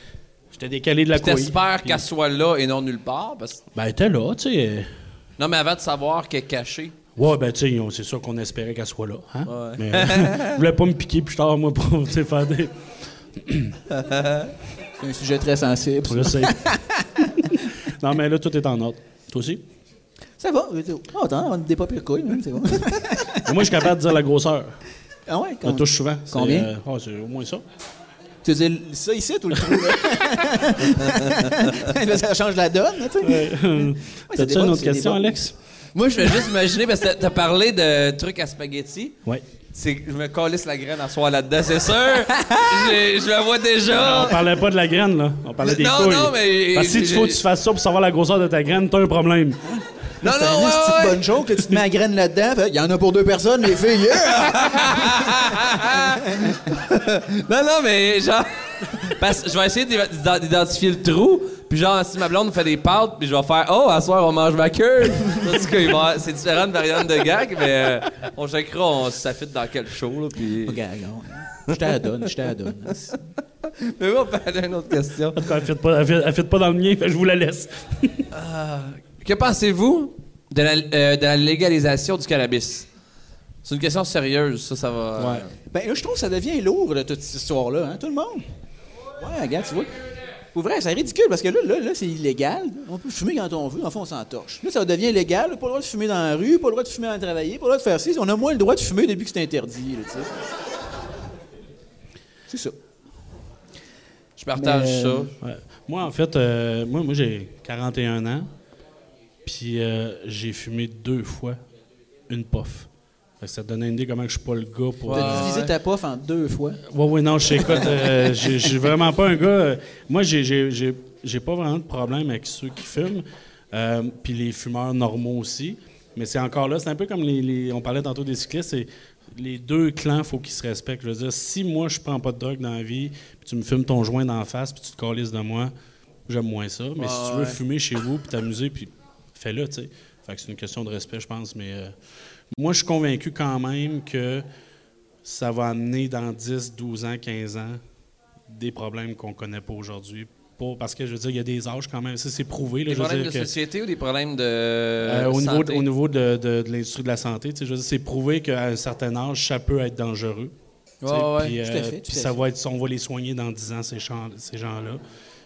j'étais décalé de la couille. t'espères puis- qu'elle soit là et non nulle part. Parce... Ben, elle était là, tu sais. Non, mais avant de savoir qu'elle est cachée. Ouais, ben, tu sais, c'est sûr qu'on espérait qu'elle soit là, hein? Ouais. Mais euh, je voulais pas me piquer plus tard, moi, pour, faire des... [coughs] C'est un sujet très sensible. Je sais. non, mais là, tout est en ordre. Toi aussi? Ça va. Oh, attends, on n'est pas pire couilles, même, c'est bon. Moi, je suis capable de dire la grosseur. ah ouais, On touche souvent. C'est, Combien? euh, oh, c'est au moins ça. Tu veux dire ça ici, tout le trou, là? [laughs] [laughs] Ça change la donne, tu sais. Ouais. T'as-tu une autre question. Alex? Moi, je vais juste imaginer, parce que t'as- parlé de trucs à spaghetti. Oui. C'est que je me calisse la graine à soir là-dedans, c'est sûr. je, la vois déjà. On parlait pas de la graine, là. On parlait des Non, couilles. non, mais- Parce que si tu faut que tu fasses ça pour savoir la grosseur de ta graine, t'as un problème. Non, C'est non, une ouais, petite ouais. bonne joke, là, tu te mets la graine là-dedans. Il y en a pour deux personnes, les filles. yeah! [laughs] non, non, mais genre. Parce que je vais essayer d'ident- d'ident- d'identifier le trou. Puis genre, si ma blonde me fait des pâtes, puis je vais faire Oh, à soir, on mange ma queue. [laughs] En tout cas, il va- c'est différentes variantes de gag, mais euh, on checkera on s'affite dans quel show. Là, puis... Regarde, je te la donne, je te la donne. [laughs] Mais on va parler d'une autre question. En tout cas, elle fit pas, elle fit- elle fit pas dans le mien, je vous la laisse. Que pensez-vous de la, euh, de la légalisation du cannabis? C'est une question sérieuse, ça, ça va. Ouais. Ben, là, je trouve que ça devient lourd, là, toute cette histoire-là, hein, tout le monde? Ouais, regarde, tu vois. Pour vrai, c'est ridicule parce que là, là, là c'est illégal. On peut fumer quand on veut, en fait, on s'entorche. Là, ça devient illégal. Pas le droit de fumer dans la rue, pas le droit de fumer en travailler, pas le droit de faire ci. On a moins le droit de fumer depuis que c'est interdit, là, tu sais. C'est ça. Je partage Mais- ça. Ouais. Moi, en fait, euh, moi, moi j'ai 41 ans, puis euh, j'ai fumé deux fois une puff. Fait que ça te donne une idée comment je suis pas le gars pour... T'as euh, utilisé ta puff en deux fois. Ouais, ouais, non, je sais, euh, [laughs] je suis vraiment pas un gars. euh, moi, j'ai- j'ai j'ai- j'ai pas vraiment de problème avec ceux qui fument, euh, puis les fumeurs normaux aussi. Mais c'est encore là, c'est un peu comme les, les- On parlait tantôt des cyclistes, c'est les deux clans, faut qu'ils se respectent. Je veux dire, si moi, je prends pas de drogue dans la vie, puis tu me fumes ton joint d'en face, puis tu te calisses de moi, j'aime moins ça. Mais si tu veux ouais. fumer chez vous, puis t'amuser, puis fais-le, tu sais. Fait que c'est une question de respect, je pense. Mais euh, moi, je suis convaincu quand même que ça va amener dans 10, 12 ans, 15 ans des problèmes qu'on connaît pas aujourd'hui. Parce que je veux dire, il y a des âges quand même. Ça, c'est prouvé. Là, Des je veux problèmes dire de que- société ou des problèmes de. euh, au, niveau, santé? au niveau de, de- de l'industrie de la santé, tu sais, je veux dire, c'est prouvé qu'à un certain âge, ça peut être dangereux. Ouais, puis, ça fait. va être, on va les soigner dans 10 ans, ces, gens- ces gens-là.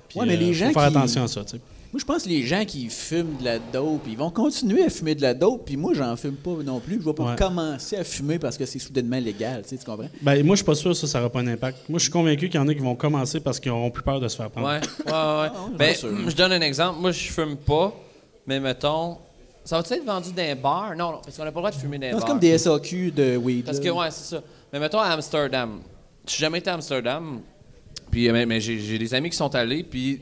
Puis, Ouais, mais les euh, gens faut faire qui- attention à ça. tu sais. Moi, je pense que les gens qui fument de la dope, ils vont continuer à fumer de la dope, puis moi, j'en fume pas non plus. Je vais pas Ouais. commencer à fumer parce que c'est soudainement légal, tu sais, tu comprends? Ben, moi, je suis pas sûr que ça, ça n'aura pas un impact. Moi, je suis convaincu qu'il y en a qui vont commencer parce qu'ils auront plus peur de se faire prendre. Ouais, ouais, ouais. ben, sûr. je donne un exemple. Moi, je fume pas, mais mettons. Ça va-tu être vendu dans un bar? Non, non, parce qu'on n'a pas le droit de fumer dans un bar. C'est comme des SAQ de weed. Parce là. que, ouais, c'est ça. Mais mettons à Amsterdam. Je suis jamais été à Amsterdam. Puis, mais, mais j'ai j'ai des amis qui sont allés, puis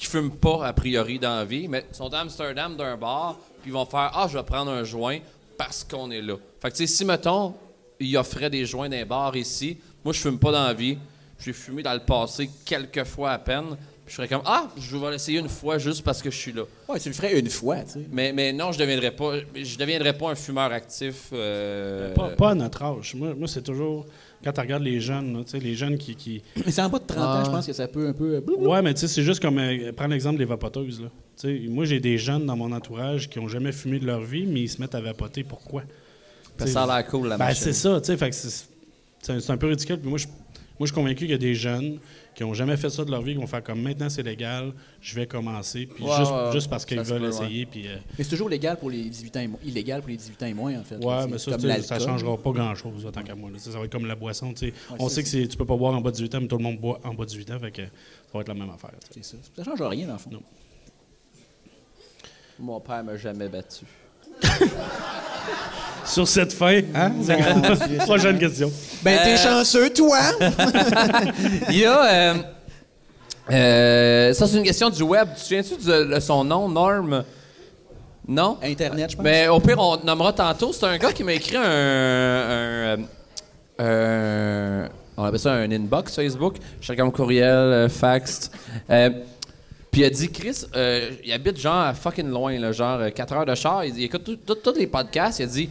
qui fument pas, a priori, dans la vie, mais sont à Amsterdam d'un bar, puis ils vont faire Ah, je vais prendre un joint parce qu'on est là. Fait que, tu sais, si, mettons, ils offraient des joints d'un bar ici, moi, je fume pas dans la vie. J'ai fumé dans le passé quelques fois à peine. Puis je serais comme Ah, je vais l'essayer une fois juste parce que je suis là. Ouais, tu le ferais une fois, tu sais. Mais, mais non, je deviendrais pas, je deviendrais pas un fumeur actif. euh, Pas, pas à notre âge. Moi, moi c'est toujours. Quand tu regardes les jeunes, là, tu sais, les jeunes qui. qui... Mais c'est en bas de 30 ans, Ah. je pense que ça peut un peu. euh. Ouais, mais tu sais, c'est juste comme. euh, prends l'exemple des vapoteuses. Là. Tu sais, moi, j'ai des jeunes dans mon entourage qui ont jamais fumé de leur vie, mais ils se mettent à vapoter. Pourquoi? parce ça a l'air cool, la Ben, machine. c'est ça, tu sais. c'est- un, c'est un peu ridicule. Puis moi, je, moi, je suis convaincu qu'il y a des jeunes qui n'ont jamais fait ça de leur vie, qui vont faire comme maintenant c'est légal, je vais commencer. Puis Ouais, juste, ouais, ouais. juste parce qu'ils veulent peut, essayer. Puis, euh, Mais c'est toujours légal pour les 18 ans et moins. Illégal pour les 18 ans et moins, en fait. ouais, mais ça, l'alcool. changera pas grand-chose, tant qu'à moi. là. Ça va être comme la boisson. On sait que tu peux pas boire en bas de 18 ans, mais tout le monde boit en bas de 18 ans. Fait que ça va être la même affaire. C'est ça. Ça change rien, dans le fond. Non. Mon père m'a jamais battu. [laughs] Sur cette fin, hein? Prochaine question. Ben, t'es Euh, chanceux, toi! [laughs] Il y a. euh, euh, ça, c'est une question du web. Tu te souviens-tu de, de son nom, Norm? Non? Internet, je pense. Ben, au pire, on te nommera tantôt. C'est un gars qui m'a écrit un. un, un- on appelle ça un inbox Facebook. Chacun mon courriel, euh, fax. Euh, puis il a dit, Chris, euh, il habite genre à fucking loin, là, genre 4 heures de char. Il, il écoute tous les podcasts. Il a dit,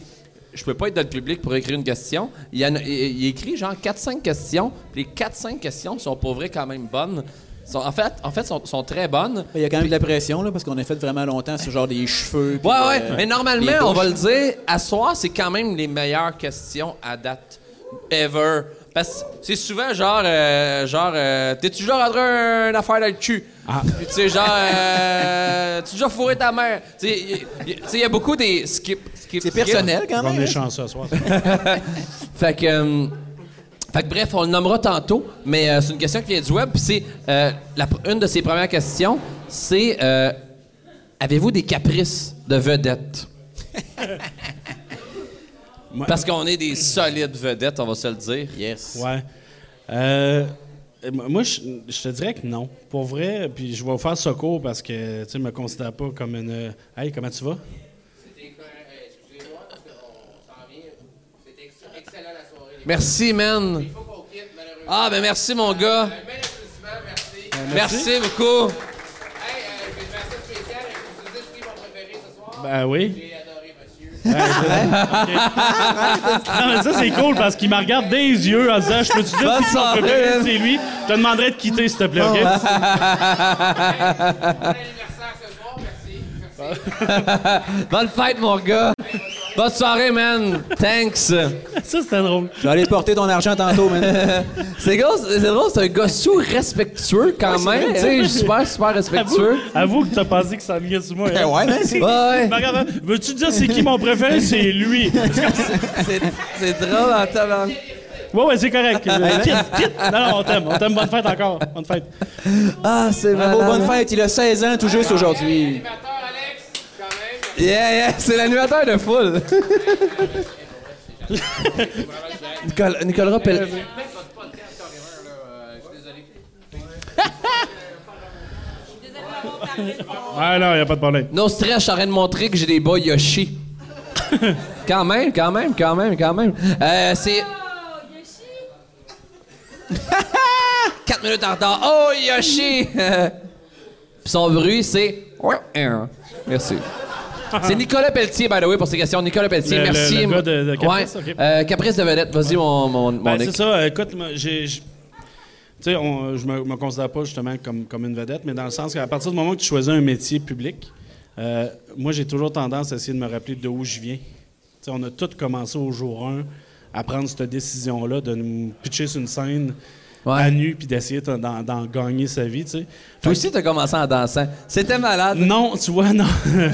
je peux pas être dans le public pour écrire une question. Il, a- il- il écrit genre 4-5 questions. Puis les 4-5 questions sont pour vrai quand même bonnes. Sont- en fait, en fait, sont, sont très bonnes. Il y a quand même de la pression, là, parce qu'on a fait vraiment longtemps sur genre des cheveux. Ouais, ouais. euh, mais les normalement, on va le dire, à soir, c'est quand même les meilleures questions à date. Ever. Parce que c'est souvent genre, euh, genre, euh, t'es-tu déjà rentré une affaire dans le cul? Puis tu sais, genre, euh, [laughs] tu déjà fourré ta mère? Tu sais, il- y a beaucoup des skip. skip C'est skip. personnel quand On même. est hein? chanceux ce soir. Fait que, euh, fait que bref, on le nommera tantôt, mais euh, c'est une question qui vient du web. Puis c'est euh, une de ses premières questions, c'est euh, avez-vous des caprices de vedettes? Moi- [laughs] Parce qu'on est des solides vedettes, on va se le dire. Yes. Ouais. Euh, euh, moi, je, je te dirais que non. Pour vrai, puis je vais vous faire secours parce que tu sais, me considère pas comme une. Hey, comment tu vas? Merci, man. Ah, ben merci, mon gars. Merci beaucoup. Ben oui. Ben, je- ok. Non, mais ça, c'est cool parce qu'il me regarde les yeux en disant Je peux-tu dire Bonne si soirée, préféré, man. c'est lui? Je te demanderais de quitter, s'il te plaît, OK? [laughs] Bonne fête, mon gars. Bonne soirée, man. Thanks. Ça, c'était drôle. Je vais aller te porter ton argent tantôt, man. [laughs] C'est drôle, c'est drôle, c'est un gars sous-respectueux quand même. Tu sais, super, super Avoue, respectueux. avoue que t'as pensé que ça venait sur moi. hein? ouais, man. c'est- Ouais, ouais. Regarde, Veux-tu dire c'est qui mon préféré? C'est lui. C'est, c'est drôle en tabarnak. Ouais, ouais, c'est correct. [laughs] Euh, quitte, quitte. Non, non, on t'aime. On t'aime. Bonne fête encore. Bonne fête. Ah, c'est Bravo, malade. bonne fête. Il a 16 ans tout juste aujourd'hui. Yeah, yeah, c'est l'animateur de foule. Nicolas, Nicolas Rappel. Ah non, y a pas de problème. No stress, je suis en train de montrer que j'ai des boys Yoshi. quand même, quand même, quand même, quand même. Euh, c'est [laughs] Yoshi! 4 minutes en retard. Oh, Yoshi! Puis [laughs] son bruit, c'est. Merci. C'est Nicolas Pelletier, by the way, pour ces questions. Nicolas Pelletier, Le- le- merci. le gars de- de Caprice, Ouais. ok. Euh, Caprice de vedette. Vas-y, mon, mon, mon Ben, c'est ça. euh, Écoute, j'ai. Tu sais, je me, me considère pas justement comme, comme une vedette, mais dans le sens qu'à partir du moment que tu choisis un métier public, euh, moi, j'ai toujours tendance à essayer de me rappeler d'où je viens. Tu sais, on a tous commencé au jour 1 à prendre cette décision-là de nous pitcher sur une scène Ouais. à nu puis d'essayer d'en, gagner sa vie, tu sais. Toi aussi, t'as commencé en dansant. C'était malade. Non, tu vois, non. [laughs]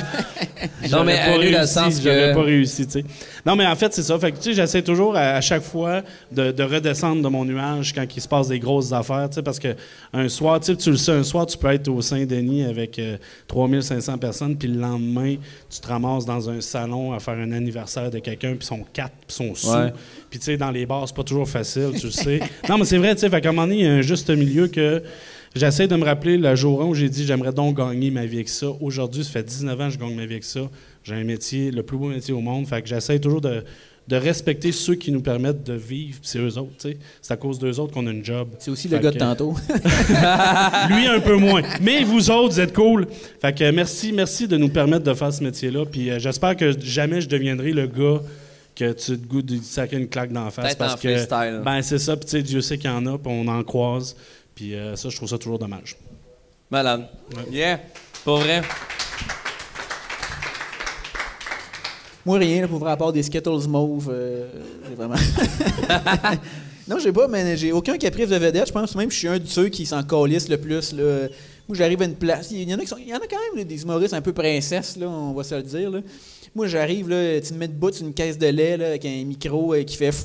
Non, mais à pas dans le réussi, sens que- pas réussi, tu sais. Non, mais en fait, c'est ça. Fait que, tu sais, j'essaie toujours à, à chaque fois de, de redescendre de mon nuage quand il se passe des grosses affaires, tu sais, parce que un soir, tu sais, tu le sais, un soir, tu peux être au Saint-Denis avec euh, 3500 personnes, puis le lendemain, tu te ramasses dans un salon à faire un anniversaire de quelqu'un, puis sont quatre, puis sont sous. Ouais. Puis, tu sais, dans les bars, c'est pas toujours facile, tu le sais. [laughs] Non, mais c'est vrai, tu sais, fait qu'à un moment donné, il y a un juste milieu que j'essaie de me rappeler le jour où j'ai dit j'aimerais donc gagner ma vie avec ça. Aujourd'hui, ça fait 19 ans que je gagne ma vie avec ça. J'ai un métier, le plus beau métier au monde. Fait que j'essaie toujours de, de respecter ceux qui nous permettent de vivre, c'est eux autres, tu sais. C'est à cause d'eux autres qu'on a une job. C'est aussi Fait le gars de tantôt. [laughs] Lui, un peu moins. Mais vous autres, vous êtes cool. Fait que merci, merci de nous permettre de faire ce métier-là. Puis euh, j'espère que jamais je deviendrai le gars que tu te goûtes de sacrer une claque d'en face. Peut-être parce en que. Ben, c'est ça. Puis tu sais, Dieu sait qu'il y en a, puis on en croise. Puis euh, ça, je trouve ça toujours dommage. Malade. Yeah. Pour vrai. Moi, rien, là, pour vrai, à part des Skittles mauves. euh, j'ai vraiment. [laughs] non, j'ai pas, mais j'ai aucun caprice de vedette. Je pense même que je suis un de ceux qui s'en calissent le plus. Là. Moi, j'arrive à une place. Il y en a, qui sont- il y en a quand même là, des humoristes un peu princesses, là, on va se le dire. Là. Moi, j'arrive, là, tu me mets debout sur une caisse de lait là, avec un micro euh, qui fait fou.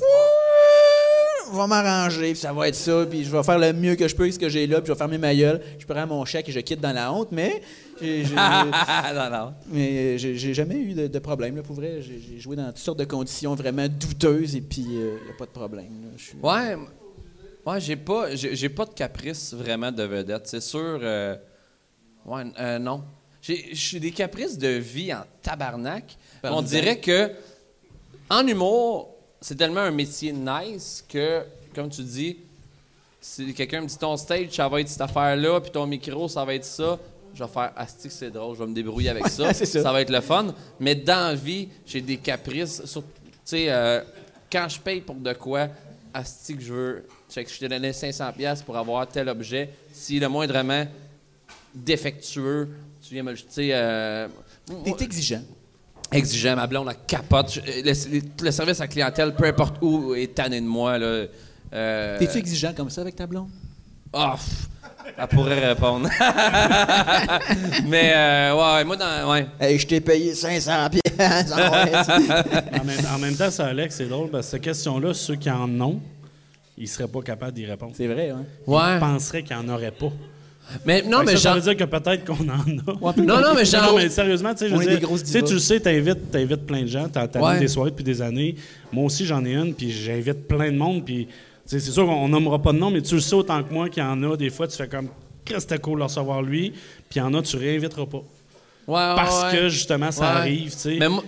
Je vais m'arranger, puis ça va être ça, puis je vais faire le mieux que je peux avec ce que j'ai là, puis je vais fermer ma gueule, je prends mon chèque et je quitte dans la honte, mais j'ai- j'ai- [laughs] non, non. mais j'ai j'ai jamais eu de, de problème, là, pour vrai. J'ai joué dans toutes sortes de conditions vraiment douteuses et puis il n'y a pas de problème. là. Ouais, ouais, j'ai pas, j'ai j'ai pas de caprice vraiment de vedette. C'est sûr. euh, ouais, euh, non. J'ai des caprices de vie en tabarnak. On dirait que en humour, c'est tellement un métier nice que comme tu dis, si quelqu'un me dit ton stage, ça va être cette affaire-là, puis ton micro, ça va être ça, je vais faire Asti, c'est drôle, je vais me débrouiller avec [laughs] ça. Ça. va être le fun. Mais dans la vie, j'ai des caprices. Tu sais, euh, quand je paye pour de quoi, Asti, que je veux? Check, je t'ai donné 500$ piastres pour avoir tel objet. Si le moindrement défectueux, tu viens me le. Tu sais, euh, T'es exigeant. exigeant, ma blonde, la capote. Je- Le, le service à la clientèle, peu importe où, est tanné de moi. Là. Euh, T'es-tu exigeant comme ça avec ta blonde? ah, pff, elle pourrait répondre. [laughs] Mais, euh, ouais, moi, dans. Ouais. Hey, je t'ai payé 500 pièces. [laughs] En même, en même temps, ça, Alex, c'est drôle parce que cette question-là, ceux qui en ont, ils seraient pas capables d'y répondre. C'est vrai, hein? Ouais. Ils penseraient qu'il n'y en aurait pas. Mais non, mais ça, ça veut dire que peut-être qu'on en a. Non, non, mais genre. Non, mais sérieusement, tu sais, je veux dire, tu sais, tu le sais, t'invites, t'invites plein de gens, t'as Ouais. des soirées depuis des années. Moi aussi, j'en ai une, puis j'invite plein de monde, puis c'est sûr qu'on nommera pas de nom, mais tu le sais autant que moi qu'il y en a. Des fois, tu fais comme, qu'est-ce que c'était cool de recevoir lui, puis il y en a, tu réinviteras pas. Ouais, ouais, Parce que, justement, ça arrive, tu sais. Mais moi,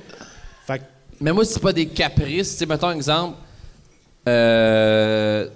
Fait que, mais moi c'est pas des caprices. Tu sais, mettons un exemple. Euh,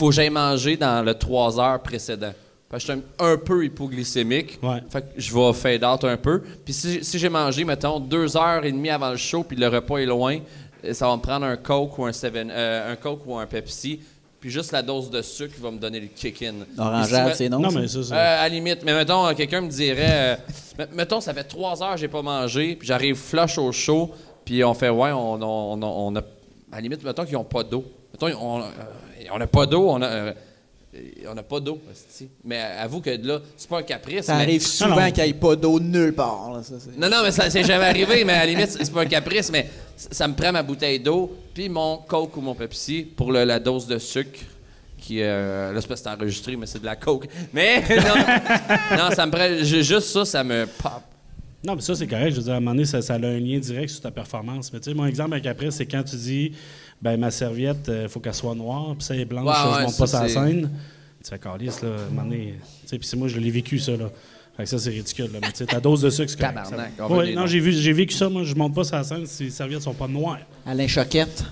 faut que j'aille manger dans le 3 heures précédent. Parce que je suis un, un peu hypoglycémique. Ouais. Fait que je vais fade out un peu. Puis si, si j'ai mangé, mettons, deux heures et demie avant le show, puis le repas est loin, euh, ça va me prendre un Coke ou un, Seven, euh, un Coke ou un Pepsi. Puis juste la dose de sucre qui va me donner le kick-in. Orangeade, si- c'est non? non, ça? mais ça, c'est. euh, à la limite. Mais mettons, quelqu'un me dirait, euh, [laughs] met- mettons, ça fait trois heures que j'ai pas mangé, puis j'arrive flush au show, puis on fait, ouais, on, on, on, on a. À la limite, mettons qu'ils n'ont pas d'eau. Mettons, on euh, on n'a pas d'eau, on a. euh, on n'a pas d'eau, mais avoue que là, c'est pas un caprice. Ça mais- arrive souvent qu'il n'y ait pas d'eau nulle part. là, ça, c'est- Non, non, mais ça c'est jamais arrivé, mais à la limite, c'est pas un caprice, mais ça, me prend ma bouteille d'eau, puis mon Coke ou mon Pepsi pour le- la dose de sucre. Qui, euh, là, c'est enregistré, mais c'est de la coke. Mais, [laughs] non, non, ça me prend. ju- Juste ça, ça me pop. Non, mais ça, c'est correct. Je veux dire, à un moment donné, ça, ça a un lien direct sur ta performance. Mais tu sais, mon exemple avec après, c'est quand tu dis, ben ma serviette, il faut qu'elle soit noire, puis ça est blanche, Ouais, je ouais, monte pas c'est- scène. Tu fais calice, là, à un moment donné. Tu sais, puis c'est moi, je l'ai vécu, ça, là. Fait que ça, c'est ridicule, là. Mais tu sais, ta dose de sucre, c'est. Tabarnak, Ça- Ouais, non, j'ai, vu, j'ai vécu ça, moi. Je monte pas la scène si les serviettes sont pas noires. Alain Choquette.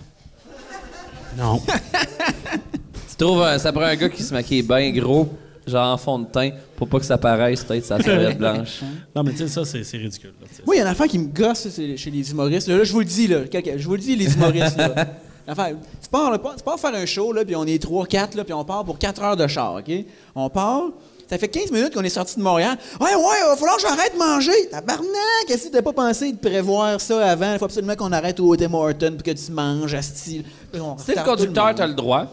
Non. [laughs] Tu trouves, euh, ça prend un gars qui se maquille bien gros, genre en fond de teint, pour pas que ça paraisse, peut-être, sa serviette [laughs] blanche. non, mais tu sais, ça, c'est, c'est ridicule, là. Moi, il y a une affaire qui me gosse chez les humoristes. Là, je vous le dis, là, je vous le dis, les humoristes. Là. [laughs] Pars, là, tu pars faire un show, là, puis on est 3-4, là, puis on part pour 4 heures de char, OK? On part, ça fait 15 minutes qu'on est sorti de Montréal. Ouais, ouais, il va falloir que j'arrête de manger. Tabarnak, est-ce que t'as pas pensé de prévoir ça avant? Il faut absolument qu'on arrête au Tim Horton pour que tu manges. Puis on Si le conducteur, t'as le droit.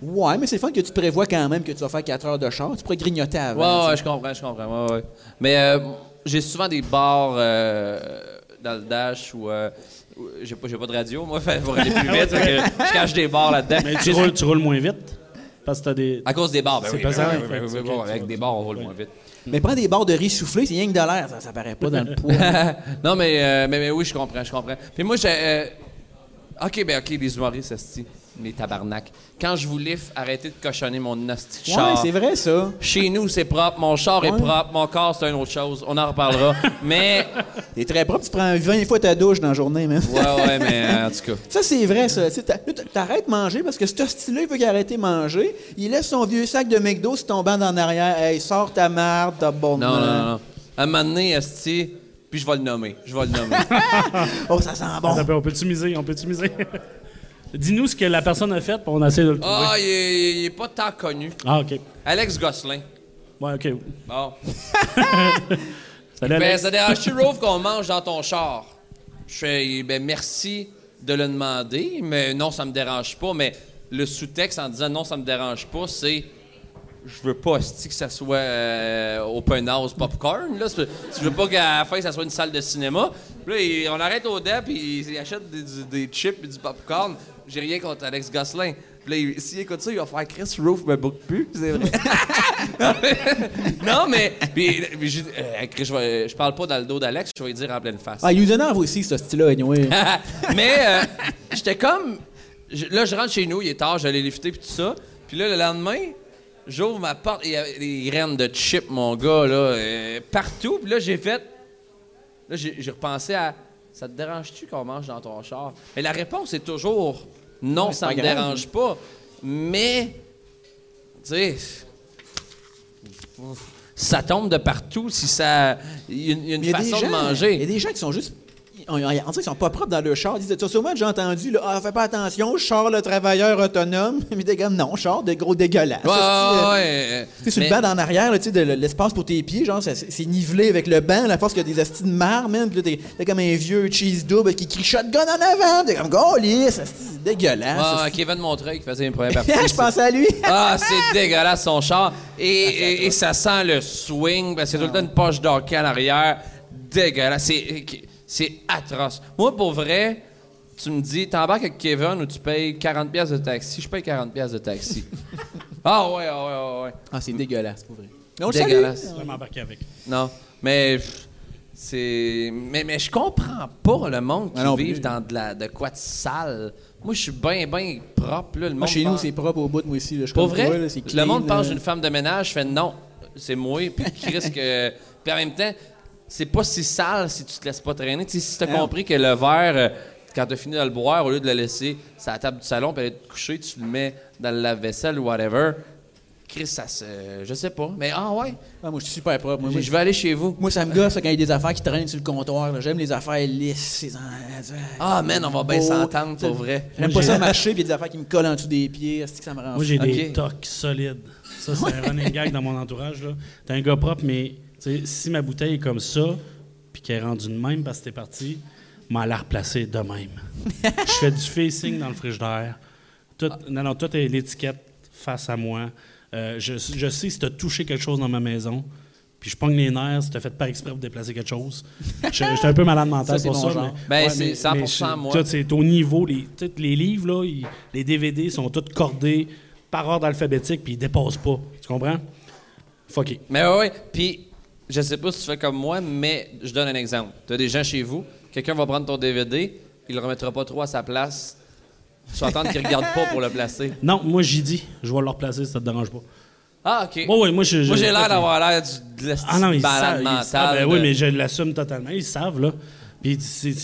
Ouais, mais c'est fun que tu prévois quand même que tu vas faire 4 heures de char. Tu pourrais grignoter Ouais, avant. ouais, tu je comprends, je comprends. Ouais, ouais. Mais euh, j'ai souvent des bars euh, dans le Dash où. euh, j'ai pas, j'ai pas de radio, moi, [laughs] fait, pour aller plus vite. que je cache des bars là-dedans. Mais tu roules, tu roules moins vite parce que t'as des. À cause des bars, ben C'est oui, pesant, ben oui, ben que oui, c'est bon, avec des bars, on roule moins vite. Mais prends des barres de riz soufflé, c'est rien que de l'air, ça, ça paraît pas dans le poids. [laughs] non, mais, euh, mais, mais oui, je comprends, je comprends. Puis moi, j'ai. euh, ok, ben ok, les humoristes, esti, les tabarnak. Quand je vous lift, arrêtez de cochonner mon de Ouais, char. c'est vrai ça. Chez nous, c'est propre. Mon char est propre. Mon corps, c'est une autre chose. On en reparlera. [laughs] mais. T'es très propre, tu prends 20 fois ta douche dans la journée, man. Ouais, ouais, mais euh, en tout cas. [laughs] Ça, c'est vrai, ça. T'arrêtes de manger parce que ce style-là, il veut qu'il arrête de manger. Il laisse son vieux sac de McDo se tombant en arrière. Hey, sors ta marde, ta bonne. Non, non, non, non. À un moment donné, esti, puis je vais le nommer. Je vais le nommer. [laughs] Oh, ça sent bon. On peut-tu miser? On peut-tu miser? Dis-nous ce que la personne a fait, puis on essaie de le trouver. Ah, il, est- il est pas tant connu. Ah, OK. Alex Gosselin. Ouais, OK. Bon. [laughs] Salut, Ben, Alex. ça dérange-tu, Rove, qu'on mange dans ton char? Je fais, ben, merci de le demander, mais non, ça me dérange pas. Mais le sous-texte en disant non, ça me dérange pas, c'est. Je veux pas que ça soit euh, open house popcorn. Là. Je veux pas qu'à la fin, ça soit une salle de cinéma. Puis Là, il- on arrête au DEP, puis il achète des, des chips et du popcorn. J'ai rien contre Alex Gosselin. Puis là, il- s'il écoute ça, il va faire Chris Roof me book plus, c'est vrai. [laughs] non, mais. Puis, dit, euh, Chris, je, vais- je parle pas dans le dos d'Alex, je vais lui dire en pleine face. Ah, il nous énerve aussi, ce style-là, anyway. [laughs] mais euh, j'étais comme. je- là, je rentre chez nous, il est tard, j'allais lifter puis tout ça. Puis là, le lendemain, j'ouvre ma porte et il y avait des graines de chip, mon gars, là, euh, partout. Puis là, j'ai fait. Là, j'ai repensé à. Ça te dérange-tu qu'on mange dans ton char? Et la réponse est toujours non, Ouais, ça me grave. dérange pas. Mais, tu sais, ça tombe de partout si ça. Il y a une, y a façon de gens- Il y a manger. des gens qui sont juste. On, on dirait qu'ils sont pas propres dans le char. Ils disent, T'as sûrement déjà entendu, là, ah, fais pas attention, char le travailleur autonome. Mais t'es comme, non, char de gros dégueulasse. Ouais, c'est, euh, ouais, ouais. Tu sais, sur Mais- le banc en arrière, là, tu sais, de l'espace pour tes pieds, genre, c'est c'est nivelé avec le banc, la force qu'il y a des astis de marre, man. Puis là, t'es- comme un vieux cheese double qui crie shotgun en avant. T'es comme, golis, ça, c'est dégueulasse. Ouais, ouais, ça, Kevin Montreuil qui faisait une première [laughs] partie. c'est- Je pensais à lui. Ah, c'est [laughs] dégueulasse son char. Et, et, et ça sent le swing parce y a tout le temps une poche d'hockey en arrière. Dégueulasse. C'est, c'est atroce. Moi, pour vrai, tu me dis, t'embarques avec Kevin ou tu payes 40$ piastres de taxi. Je paye 40$ piastres de taxi. [laughs] ah ouais, ah ouais, ah ouais. Ah, c'est dégueulasse, pour vrai. On le salue. Dégueulasse. Je vais m'embarquer avec. Non, mais pff, c'est mais, mais je comprends pas le monde qui Ah non vit plus. dans de la de quoi de sale. Moi, je suis bien bien propre là, le Moi, monde chez nous, c'est propre au bout de moi aussi. Là. Je Pour vrai, toi, là, c'est le monde pense d'une femme de ménage, je fais non, c'est moi, puis Chris que [laughs] puis en même temps, c'est pas si sale si tu te laisses pas traîner. Tu si t'as Non. compris que le verre euh, quand t'as fini de le boire, au lieu de le laisser sur la table du salon puis aller te coucher, tu le mets dans le lave-vaisselle ou whatever. Chris, ça se. Je sais pas. Mais ah ouais, Ah, moi, je suis super propre. Moi, je moi, je vais aller chez vous. Moi, ça me gosse quand il y a des affaires qui traînent sur le comptoir. J'aime les affaires lisses. Ah, man, on va bien s'entendre pour vrai. J'aime pas ça marcher, puis il y a des affaires qui me collent en dessous des pieds. Est-ce que ça me rend Moi, j'ai des tocs solides. Ça, c'est un running gag dans mon entourage. là. T'es un gars propre, mais si ma bouteille est comme ça, puis qu'elle est rendue de même parce que t'es parti, m'en la replacer de même. [laughs] Je fais du facing dans le frigidaire. Tout, non, non, tout est l'étiquette face à moi. Euh, je, je sais si t'as touché quelque chose dans ma maison, puis je pogne les nerfs si t'as fait par exprès pour déplacer quelque chose. Suis un peu malade mental pour ça. genre. mais- Ben, c'est 100% je- moi. tout, c'est au niveau. Les, les livres, là, ils- les DVD sont tous cordés par ordre alphabétique, puis ils dépassent pas. Tu comprends? Fucké. Mais ouais, ouais. Puis, je sais pas si tu fais comme moi, mais je donne un exemple. Tu as des gens chez vous, quelqu'un va prendre ton DVD, il le remettra pas trop à sa place. Tu vas attendre qu'il regarde pas pour le placer. [laughs] Non, moi, j'y dis. Je vais le replacer si ça te dérange pas. Ah, OK. Ouais, moi, j'ai l'air d'avoir l'air du- de la Ah non, ils savent. Ben de- oui, mais je l'assume totalement. Ils savent, là. Puis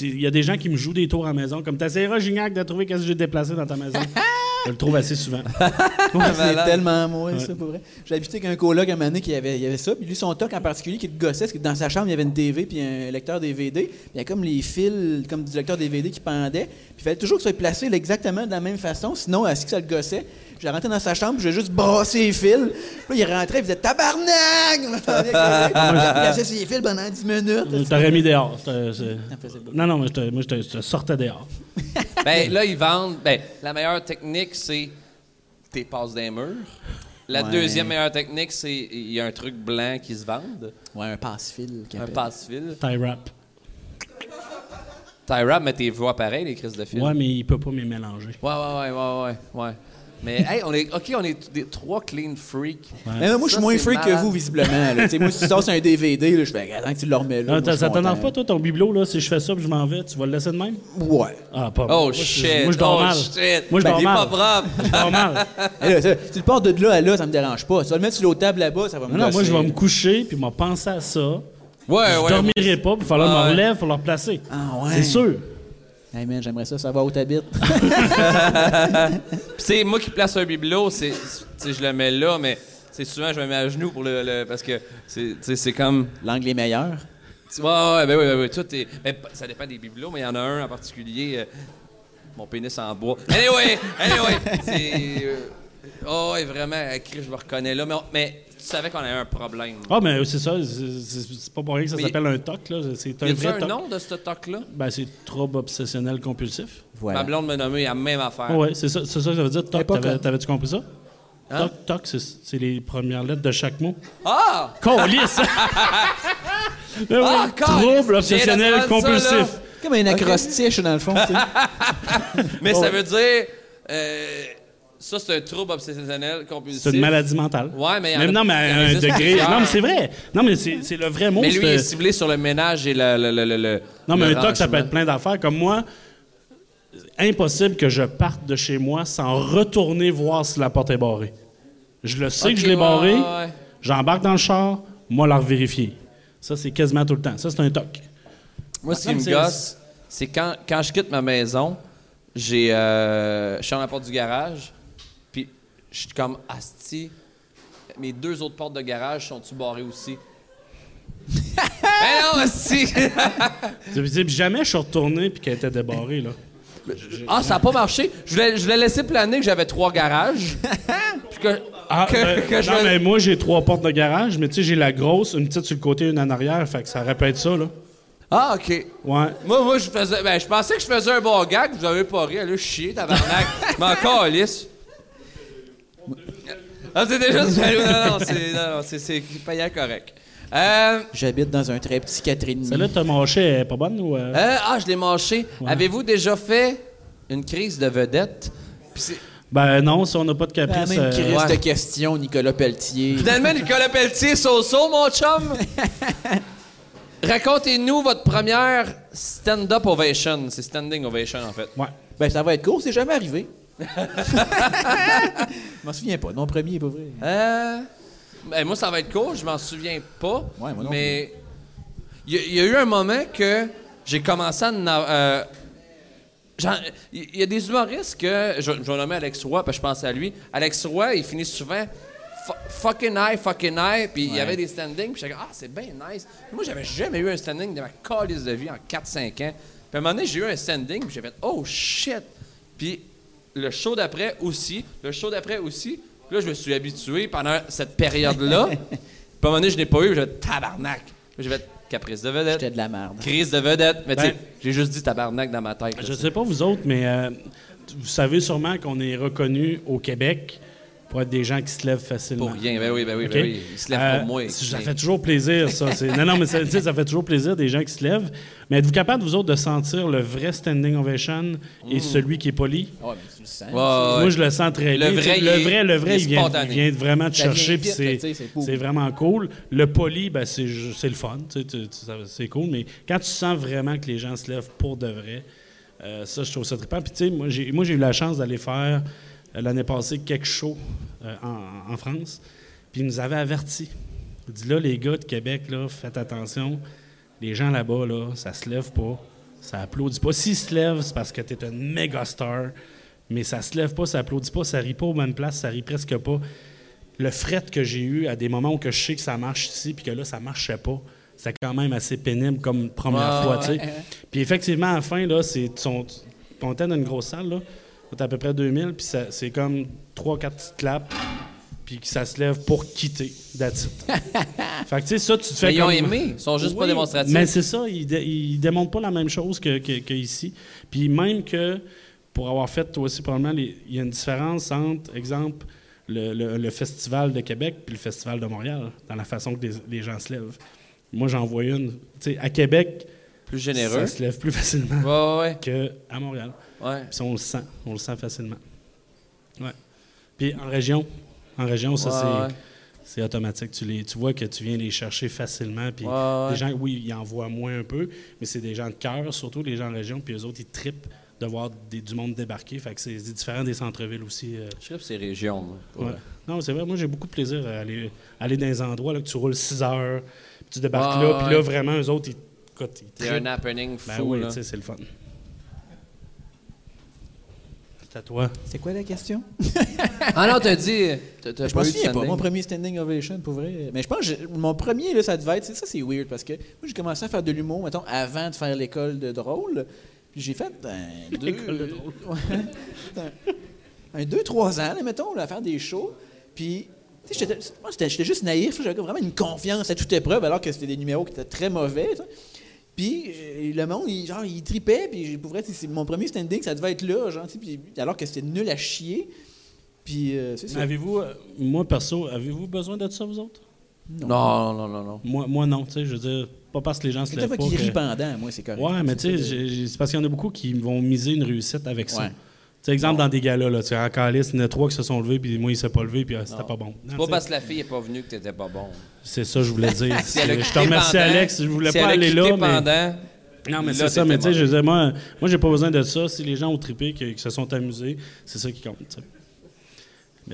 il y a des gens qui me jouent des tours à la maison, comme t'essaieras, Gignac, de trouver qu'est-ce que j'ai déplacé dans ta maison. [laughs] je le trouve assez souvent. [laughs] C'est tellement moi, ça, pour vrai. J'ai habité avec un coloc moment donné qui avait, il avait ça. Puis lui, son toc en particulier qui le gossait, parce que dans sa chambre, il y avait une TV puis un lecteur DVD. Puis il y a comme les fils, comme du lecteur DVD qui pendaient. Puis il fallait toujours que ça soit placé exactement de la même façon. Sinon, à ce que ça le gossait, je rentrais dans sa chambre, je juste brasser les fils. Puis là, il rentrait, il faisait tabarnak! [laughs] Il plaçait ses fils pendant 10 minutes. Je t'aurais mis dehors. Non, non, mais je te- moi, je te, sortais dehors. Ben, là, [laughs] ils vendent. Ben, la meilleure technique, c'est tes passes des murs. La Ouais. deuxième meilleure technique, c'est il y a un truc blanc qui se vend. Ouais, un passe-fil. Un passe-fil. Tie wrap. Tie wrap, mais t'es voix pareil, les crises de fil. Ouais, mais il peut pas me mélanger. Ouais, ouais, ouais, ouais, ouais, ouais. Mais, hey, on est, OK, on est des, trois clean freaks. Mais moi, je suis moins freak que vous, visiblement. là. Tu sais, moi, si tu sors un DVD, là, je fais, attends que tu le remets là. Non, Moi, je ça t'énerve pas, toi, ton bibelot, là, si je fais ça puis je m'en vais, tu vas le laisser de même? Ouais. Ah, pas Oh moi, je- shit! Moi, je dors oh mal. shit! Moi, je Ben, dors il est mal. pas propre! Je dors mal. [laughs] Et là, ça, tu le portes de là à là, ça me dérange pas. Tu vas le mettre sur l'autre table là-bas, ça va me Non, non, moi, je vais me coucher puis je vais penser à ça. Ouais, je ouais. dormirai pas, puis il va falloir que je Ouais. me relève pour le replacer. Ah ouais. C'est sûr. Hey man, j'aimerais ça savoir où t'habites. [laughs] Puis, c'est moi qui place un bibelot, c'est, je le mets là, mais c'est souvent je me mets à genoux pour le, le- parce que c'est, c'est comme, L'angle est meilleur. tu vois, ouais, ben oui, ben oui, tout est, ben, ça dépend des bibelots, mais il y en a un en particulier, euh, mon pénis en bois. Anyway, anyway, c'est, euh, oh ouais, vraiment, euh, je me reconnais là, mais, savais qu'on avait un problème. Ah, mais c'est ça. C'est pas pour rien que ça s'appelle un TOC, là. C'est Y un vrai un TOC. nom de ce toc-là? Ben, c'est trouble obsessionnel compulsif. Voilà. Ma blonde me nommait la même affaire. Ouais, c'est ça, ça que ça veut dire TOC. con. T'avais-tu compris ça? Hein? TOC, TOC, c'est- les premières lettres de chaque mot. Ah! Colisse! [laughs] Ben oui, Ah, trouble obsessionnel ça, compulsif. Comme un acrostiche, dans le fond. tu sais. [laughs] Mais ça veut dire. euh, ça, c'est un trouble obsessionnel compulsif. C'est une maladie mentale. Ouais, mais Même a- non, mais à un degré. Non, mais c'est vrai. Non, mais c'est le vrai mot. Mais lui, il est ciblé sur le ménage et le. le, le, le- Non, mais un TOC, ça peut être plein d'affaires. Comme moi, impossible que je parte de chez moi sans retourner voir si la porte est barrée. Je le sais que je l'ai ouais, barrée, ouais, j'embarque dans le char, moi la vérifier. Ça, c'est quasiment tout le temps. Ça, c'est un TOC. Moi, ce qui Non, me gosse, c'est quand, quand je quitte ma maison, j'ai, euh, je suis à la porte du garage, je suis comme asti. Mes deux autres portes de garage sont-tu barrées aussi? [laughs] ben non, asti! [laughs] Jamais je suis retourné puis qu'elle était débarrée, là. ah, ça a pas marché. Je voulais laisser planer que j'avais trois garages. [laughs] puis que, Ah, que- ben, que non, mais moi, j'ai trois portes de garage, mais tu sais, j'ai la grosse, une petite sur le côté, une en arrière, fait que ça répète ça, là. Ah, OK. Ouais. Moi, moi, je faisais. Ben, je pensais que je faisais un bon gag, vous avez pas ri, allez chier, tabarnak. Mais encore lisse. Ah, c'était juste. Non, non, c'est. Non, non, c'est, c'est payant correct. Euh, J'habite dans un très petit 4,5. Celle-là, t'as mâché, elle est pas bonne ou. euh? euh, ah, je l'ai mâché. Avez-vous déjà fait une crise de vedette? C'est- Ben non, si on n'a pas de caprice. même euh, crise ouais. de questions, Nicolas Pelletier. Finalement, Nicolas Pelletier, so-so, mon chum. [laughs] Racontez-nous votre première stand-up ovation. C'est standing ovation, en fait. Ouais. Ben, ça va être court, c'est jamais arrivé. [laughs] Je m'en souviens pas. Non, premier, pas vrai. Euh, ben, moi, ça va être court, je m'en souviens pas. Ouais, moi non mais il y, a- il y a eu un moment que j'ai commencé à. euh, Il y a des humoristes que. Je, je vais nommer Alex Roy, parce que je pense à lui. Alex Roy, il finit souvent. fu- Fucking high, fucking high, puis il y avait des standings, puis j'étais ah, c'est bien nice. Moi, j'avais jamais eu un standing de ma calice de vie en 4-5 ans. Puis à un moment donné, j'ai eu un standing, puis j'ai fait, oh shit! Puis le show d'après aussi, le show d'après aussi. Puis là, je me suis habitué pendant cette période-là. [laughs] puis à un moment donné, je n'ai pas eu, j'ai fait tabarnak. J'ai fait caprice de vedette, J'étais de la merde. crise de vedette. Mais tu sais, Ben- j'ai juste dit tabarnak dans ma tête. là, Je sais. sais pas vous autres, mais euh, vous savez sûrement qu'on est reconnu au Québec pour être des gens qui se lèvent facilement. Pour rien, ben oui, ben oui, ben oui. Il se lève Euh, pour moi. Ça fait toujours plaisir, ça. Non, non, mais ça, ça fait toujours plaisir des gens qui se lèvent. Mais êtes-vous capable, vous autres, de sentir le vrai standing ovation et celui qui est poli? Ouais, mais tu le sens. Ouais, ouais, Moi, je le sens très Le bien. vrai, sais, il le vrai, le vrai, il vient, spontané. il vient vraiment te chercher, puis c'est vraiment cool. Le poli, ben, c'est le fun, c'est cool. Mais quand tu sens vraiment que les gens se lèvent pour de vrai, euh, ça, je trouve ça trippant. Puis, tu sais, moi, j'ai eu la chance d'aller faire euh, l'année passée quelques shows euh, en, en France. Puis, ils nous avaient avertis. Il dit là, les gars de Québec, là, faites attention. Les gens là-bas, là, ça se lève pas. Ça applaudit pas. S'ils se lèvent, c'est parce que tu es une méga star. Mais ça se lève pas, ça applaudit pas, ça rit pas aux mêmes places, ça rit presque pas. Le fret que j'ai eu à des moments où que je sais que ça marche ici, puis que là, ça marchait pas, c'est quand même assez pénible comme première Ouais, fois, tu sais. Puis effectivement, à la fin, là, c'est, son, on était dans une grosse salle, là, à peu près 2000, puis c'est comme 3-4 petites claps, puis que ça se lève pour quitter, it. [laughs] fait que, tu sais, ça, tu te fais Mais ils ont aimé, ils sont juste pas démonstratifs. Mais c'est ça, ils, dé- ils démontrent pas la même chose que, que- que ici. Puis même que, pour avoir fait toi aussi probablement, il y a une différence entre, exemple, le, le- le festival de Québec puis le festival de Montréal, dans la façon que les, les gens se lèvent. Moi, j'en vois une. Tu sais, à Québec, Plus généreux. ça se lève plus facilement Ouais, ouais, qu'à Montréal. Ouais. Puis on le sent. On le sent facilement. Ouais. Puis en région, en région, ça, Ouais, c'est... ouais. Automatique. Tu, les, tu vois que tu viens les chercher facilement. Puis Ouais, ouais. des gens, oui, ils en voient moins un peu, mais c'est des gens de cœur, surtout les gens en région. Puis eux autres, ils trippent de voir des- du monde débarquer. Fait que c'est différent des centres-villes aussi. euh. Je sais que c'est région. moi. Non, c'est vrai. Moi, j'ai beaucoup de plaisir à aller, aller dans des endroits là, que tu roules 6 heures, puis tu débarques Ouais, là, puis là, vraiment, eux autres, ils, écoute, ils C'est un happening Ben fou, oui, c'est le fun. C'est à toi. C'est quoi la question? Ah non, t'as dit... t'as- t'as Je de souviens pas, mon premier standing ovation, pour vrai. Mais je pense que mon premier, là, ça devait être. Ça, c'est weird parce que moi, j'ai commencé à faire de l'humour, mettons, avant de faire l'école de drôle. Puis j'ai fait un, [laughs] deux. [laughs] Ouais, un, un deux, trois ans, là, mettons, là, à faire des shows. Puis. tu sais, J'étais moi, j'étais- j'étais juste naïf, j'avais vraiment une confiance à toute épreuve, alors que c'était des numéros qui étaient très mauvais. Puis euh, le monde, il, genre, il tripait, puis pour vrai, c'est- c'est mon premier standing, ça devait être là, genre, tu sais, puis- alors que c'était nul à chier. Puis euh, c'est ça. Avez-vous, euh, moi perso, avez-vous besoin de ça, vous autres? Non, non, non, non. Moi, moi non, tu sais, je veux dire, pas parce que les gens se C'est lèvent pas. qui que- rit pendant, moi, c'est correct. Ouais, mais tu sais, C'est c'est parce qu'il y en a beaucoup qui vont miser une réussite avec ça. Ouais. Tu sais, exemple, dans des galas, là, tu sais, en calice, il y en a trois qui se sont levés, puis moi, il s'est pas levé, puis ah, c'était pas bon. C'est pas parce que la fille est pas venue que t'étais pas bon. C'est ça, je voulais dire. [laughs] Si elle a je te remercie, pendant- Alex. Je voulais si pas elle a aller là, mais. pendant, Non, mais c'est ça, mais tu sais, je dire, moi, moi j'ai pas besoin de ça. Si les gens ont trippé, qu'ils se sont amusés, c'est ça qui compte.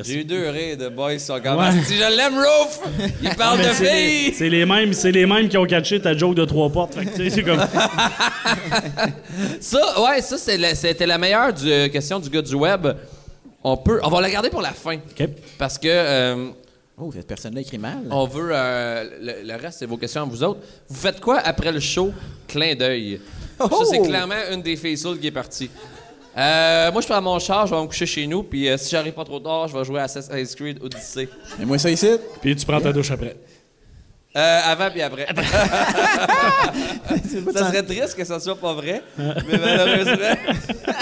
J'ai eu deux rires de boys comme Ouais. Si je l'aime, Roof! Il parle Mais de c'est les- filles! C'est les mêmes, c'est les mêmes qui ont catché ta joke de trois portes. Fait que, tu sais, c'est comme. [laughs] Ça, ouais, ça, la- c'était la meilleure du- euh, question du gars du web. On peut, on va la garder pour la fin. OK. Parce que euh, Oh, cette personne-là écrit mal. on veut. euh, le, le reste, c'est vos questions à vous autres. Vous faites quoi après le show? Clin d'œil? Ça, c'est Oh! clairement une des filles qui est partie. Euh, moi, je prends mon char, je vais me coucher chez nous, puis euh, si j'arrive pas trop tard, je vais jouer à Assassin's Creed Odyssey. Et moi, ça ici? Puis tu prends ta douche après. Euh, avant puis après. [laughs] ça serait triste que ça soit pas vrai, mais malheureusement. [laughs]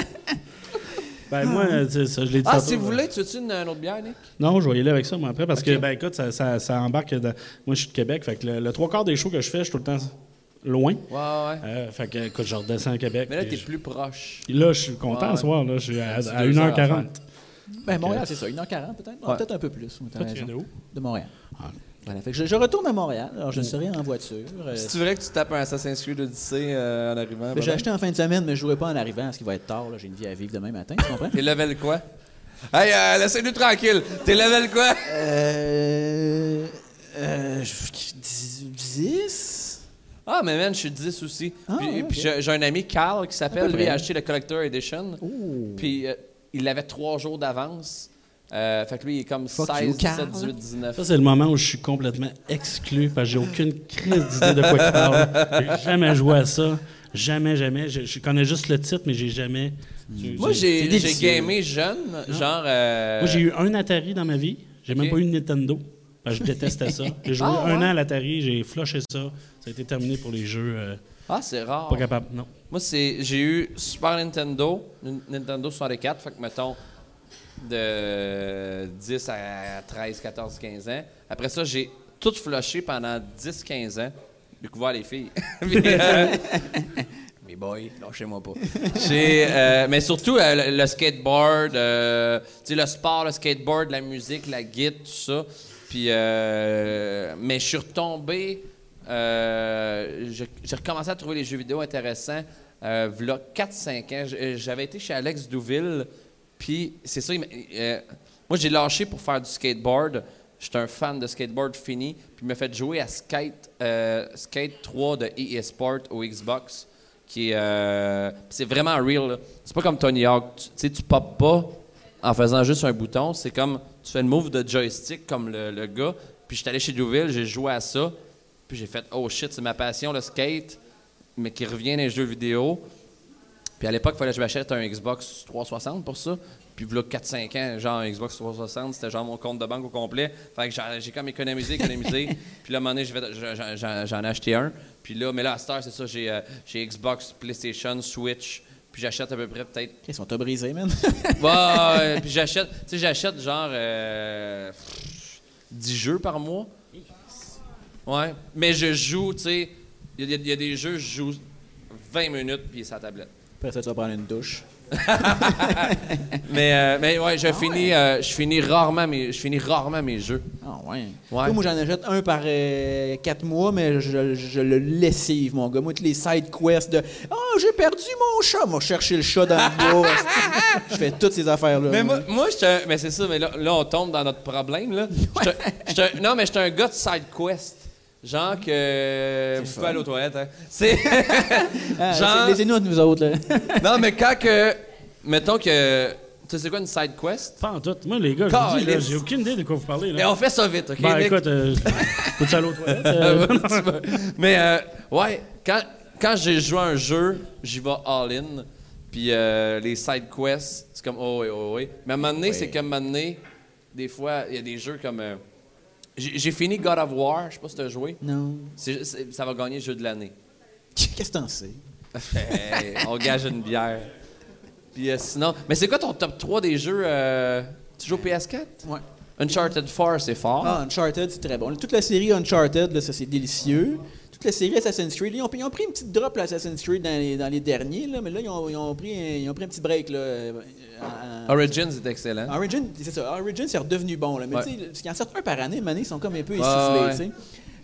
Ben, moi, ça, je l'ai dit Ah, tantôt, si vous voulez, tu veux-tu une, une autre bière, Nick? Non, je vais y aller avec ça, moi, après, parce que, ben, écoute, ça, ça, ça embarque dans... Moi, je suis de Québec, fait que le, le trois quarts des shows que je fais, je suis tout le temps loin. Ouais, ouais. Euh, fait que, écoute, je redescends à Québec. Mais là, t'es je- plus proche. Là, je suis content Ouais, ce soir, là. Je suis à, petit à deux heures à 1h40. faire. Ben, Montréal, c'est ça. 1h40 peut-être? Ouais. Peut-être un peu plus. Toi, tu viens de où? De Montréal. Ah. Voilà, fait que je, je retourne à Montréal. Alors, je serai en voiture. Euh, Si tu voudrais que tu tapes un Assassin's Creed Odyssey euh, en arrivant. ben, j'ai acheté en fin de semaine, mais je jouerai pas en arrivant parce qu'il va être tard. J'ai une vie à vivre demain matin, tu comprends? [laughs] T'es level quoi? Hey, euh, laissez-nous tranquille. T'es level quoi? euh. Euh. je- 10? Ah, mais man, je suis 10 aussi. Ah, puis j'ai j'ai un ami, Carl, qui s'appelle, lui, a acheté le Collector Edition. Puis euh, il avait trois jours d'avance. Euh, fait que lui, il est comme Fuck 16, you, 17, Carl. 18, 19. Ça, c'est le moment où je suis complètement exclu parce que j'ai aucune crise d'idée de quoi il parle. J'ai jamais joué à ça. Jamais, jamais. Je, je connais juste le titre, mais j'ai jamais. j'ai- Moi, j'ai- gamé jeune, genre. euh, Moi, j'ai eu un Atari dans ma vie. J'ai même Ok. pas eu une Nintendo. Que je détestais ça. [laughs] J'ai joué Ah, un ouais? an à l'Atari, j'ai flushé ça. Ça a été terminé pour les jeux. euh, Ah, c'est rare. pas capable, non. Moi, c'est j'ai eu Super Nintendo, Nintendo 64, fait que mettons de 10 à 13, 14, 15 ans. Après ça, j'ai tout flushé pendant 10, 15 ans. Découvert les filles. [laughs] Puis, euh, mes boys, lâchez-moi pas. Euh, mais surtout euh, le, skateboard, tu sais, le sport, le skateboard, la musique, la guitare, tout ça. Puis, euh, mais je suis retombé. euh, j'ai recommencé à trouver les jeux vidéo intéressants. Euh, v'là 4-5 ans, J- j'avais été chez Alex Douville, puis c'est ça, euh, moi j'ai lâché pour faire du skateboard. J'étais un fan de skateboard fini, puis il m'a fait jouer à Skate, euh, Skate 3 de EA Sport au Xbox, qui est, euh, c'est vraiment real. C'est pas comme Tony Hawk, tu tu sais, tu popes pas en faisant juste un bouton, c'est comme tu fais le move de joystick comme le, le gars. Puis j'étais allé chez Douville, j'ai joué à ça, puis j'ai fait oh shit, c'est ma passion le skate mais qui revient dans les jeux vidéo. Puis à l'époque, il fallait que je m'achète un Xbox 360 pour ça. Puis là, 4-5 ans, genre un Xbox 360, c'était genre mon compte de banque au complet. Fait que j'ai comme économisé, économisé. [laughs] puis là, à un moment donné, j'en- ai acheté un. Puis là, mais là, à cette heure, c'est ça, j'ai euh, j'ai Xbox, PlayStation, Switch. Puis j'achète à peu près peut-être Ils sont tout brisés, man. [laughs] Ouais, puis j'achète, tu sais, j'achète genre euh, 10 jeux par mois. Ouais, mais je joue, tu sais, il y, y a des jeux, je joue 20 minutes puis c'est à la tablette. Après ça, tu vas prendre une douche. [laughs] Mais, euh, mais ouais, je finis, euh, je finis rarement mes, je finis rarement mes jeux. Ah, ouais. Ouais. Moi, j'en achète un par euh, quatre mois, mais je, je le lessive, mon gars. Moi, tous les side quests de Ah, j'ai perdu mon chat. Moi, chercher le chat dans le [laughs] bois. je fais toutes ces affaires-là. Mais moi, moi un- mais c'est ça, mais là, là, on tombe dans notre problème là. Non, mais j'étais un gars de side quest. Genre que vous fun. pouvez aller aux toilettes. Hein. C'est Ah, genre- Laissez-nous nous autres. Là. [laughs] non, mais quand que mettons que tu sais c'est quoi une side quest? Pas en tout. Moi, les gars, je vous dis, là, j'ai aucune idée de quoi vous parlez. Et Là. on fait ça vite, OK? Ben, Nick? écoute, euh, peux-tu aller aux toilettes? [laughs] Ah, Euh, tu vas- mais euh, ouais, quand, quand j'ai joué à un jeu, j'y vais all-in. Puis euh, les side quests, c'est comme oh oui, oh oui. Mais à un moment donné, c'est comme à un moment donné, des fois, il y a des jeux comme. J'ai fini God of War, je sais pas si tu as joué. Non. Ça va gagner jeu de l'année. Qu'est-ce que t'en sais? Hey, on gage une bière. Puis euh, sinon. Mais c'est quoi ton top 3 des jeux euh, Tu joues au PS4 Ouais. Uncharted 4, c'est fort. Ah, Uncharted, c'est très bon. Toute la série Uncharted, là, ça, c'est délicieux. Toute la série Assassin's Creed, ils ont, ils ont pris une petite drop, là, Assassin's Creed, dans les, dans les derniers, là, mais là, ils ont, ils ont pris, un, ils ont pris un petit break. Là, euh, en- Origins est excellent. Origin, c'est ça. Origin, c'est redevenu bon. Là. Mais Ouais. tu sais, en sortent un par année, mais ils sont comme un peu essoufflés. ouais. tu sais.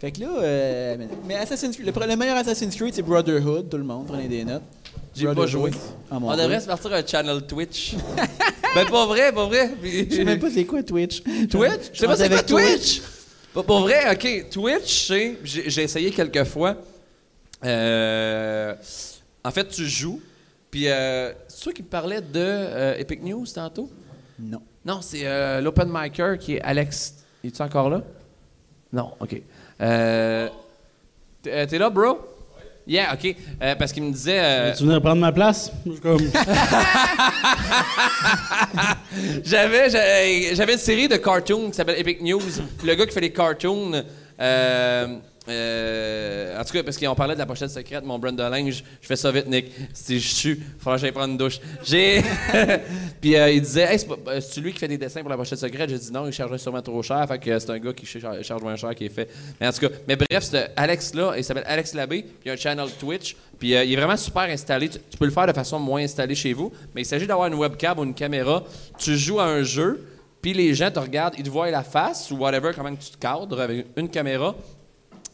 Fait que là, euh, mais, Assassin's Creed, le, meilleur Assassin's Creed, c'est Brotherhood, tout le monde, prenez des notes. J'ai pas joué. Ah, On devrait se partir un channel Twitch. [laughs] Ben, pas vrai, pas vrai. Je sais même pas c'est quoi Twitch. Twitch? Je sais pas c'est quoi. Twitch? Pour, pour vrai, OK, Twitch. J'ai essayé quelques fois. Euh, en fait, tu joues, puis euh, c'est toi qui me parlais de euh, Epic News tantôt? Non. Non, c'est euh, l'open micer qui est Alex. Es-tu encore là? Non, OK. Euh, t'es là, bro? Yeah, OK. Euh, parce qu'il me disait... euh, Tu venais prendre ma place? [laughs] J'avais j'avais j'avais une série de cartoons qui s'appelle Epic News. Le gars qui fait les cartoons. euh, euh, en tout cas, parce qu'on parlait de la pochette secrète, mon brand de linge, je fais ça vite, Nick. Si je suis, il faudra que prendre une douche. J'ai. [laughs] Puis euh, il disait, hey, c'est, euh, lui qui fait des dessins pour la pochette secrète? J'ai dit non, il chargerait sûrement trop cher. Fait que c'est un gars qui char- charge moins cher qui est fait. Mais en tout cas, mais bref, c'est Alex là, il s'appelle Alex Labbé, puis il a un channel Twitch. Puis il est vraiment super installé. Tu, tu peux le faire de façon moins installée chez vous, mais il s'agit d'avoir une webcam ou une caméra. Tu joues à un jeu, puis les gens te regardent, ils te voient la face ou whatever, comment tu te cadres avec une caméra.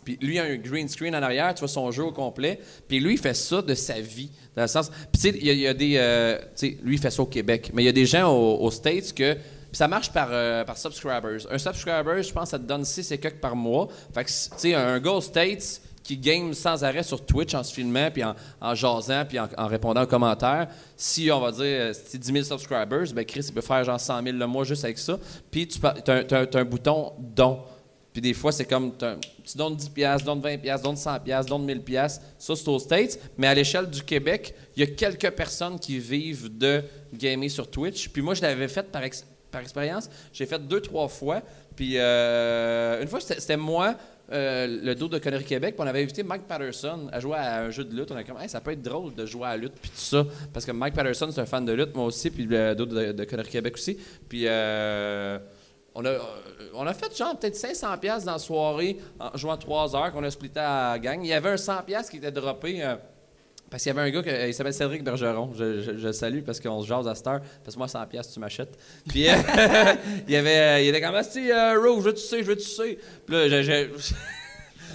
Puis lui, a un green screen en arrière, tu vois son jeu au complet. Puis lui, il fait ça de sa vie. Dans le sens. Puis tu sais, il y, a- des. euh, tu sais, lui, il fait ça au Québec. Mais il y a des gens au- aux States que. Puis ça marche par, euh, par subscribers. Un subscriber, je pense, ça te donne 6 et par mois. Fait que, tu sais, un gars aux States qui game sans arrêt sur Twitch en se filmant, puis en, en jasant, puis en, en répondant aux commentaires. Si, on va dire, euh, si 10 000 subscribers, ben Chris, il peut faire genre 100 000 le mois juste avec ça. Puis tu as, un bouton don. Puis des fois, c'est comme, tu donnes 10 piastres, donnes 20 piastres, donnes 100 piastres, donnes 1000 piastres. Ça, c'est aux States. Mais à l'échelle du Québec, il y a quelques personnes qui vivent de gamer sur Twitch. Puis moi, je l'avais fait par, ex- par expérience. J'ai fait deux, trois fois. Puis euh, une fois, c'était c'était moi, euh, le dos de Connery Québec, puis on avait invité Mike Patterson à jouer à un jeu de lutte. On a comme, Hey, ça peut être drôle de jouer à la lutte, puis tout ça. Parce que Mike Patterson, c'est un fan de lutte, moi aussi, puis le dos de, de Connery Québec aussi. Puis euh, on, a, euh, on a fait genre peut-être 500$ piastres dans la soirée en jouant 3 heures qu'on a splitté à la gang. Il y avait un 100$ piastres qui était droppé. euh, parce qu'il y avait un gars qui il s'appelle Cédric Bergeron. Je, le salue parce qu'on se jase à cette heure. Parce que moi, 100 pièces tu m'achètes. Puis euh, [laughs] il avait, euh, il était comme, si euh, Ro, je veux tu sais, je veux tu sais. Puis là, [laughs]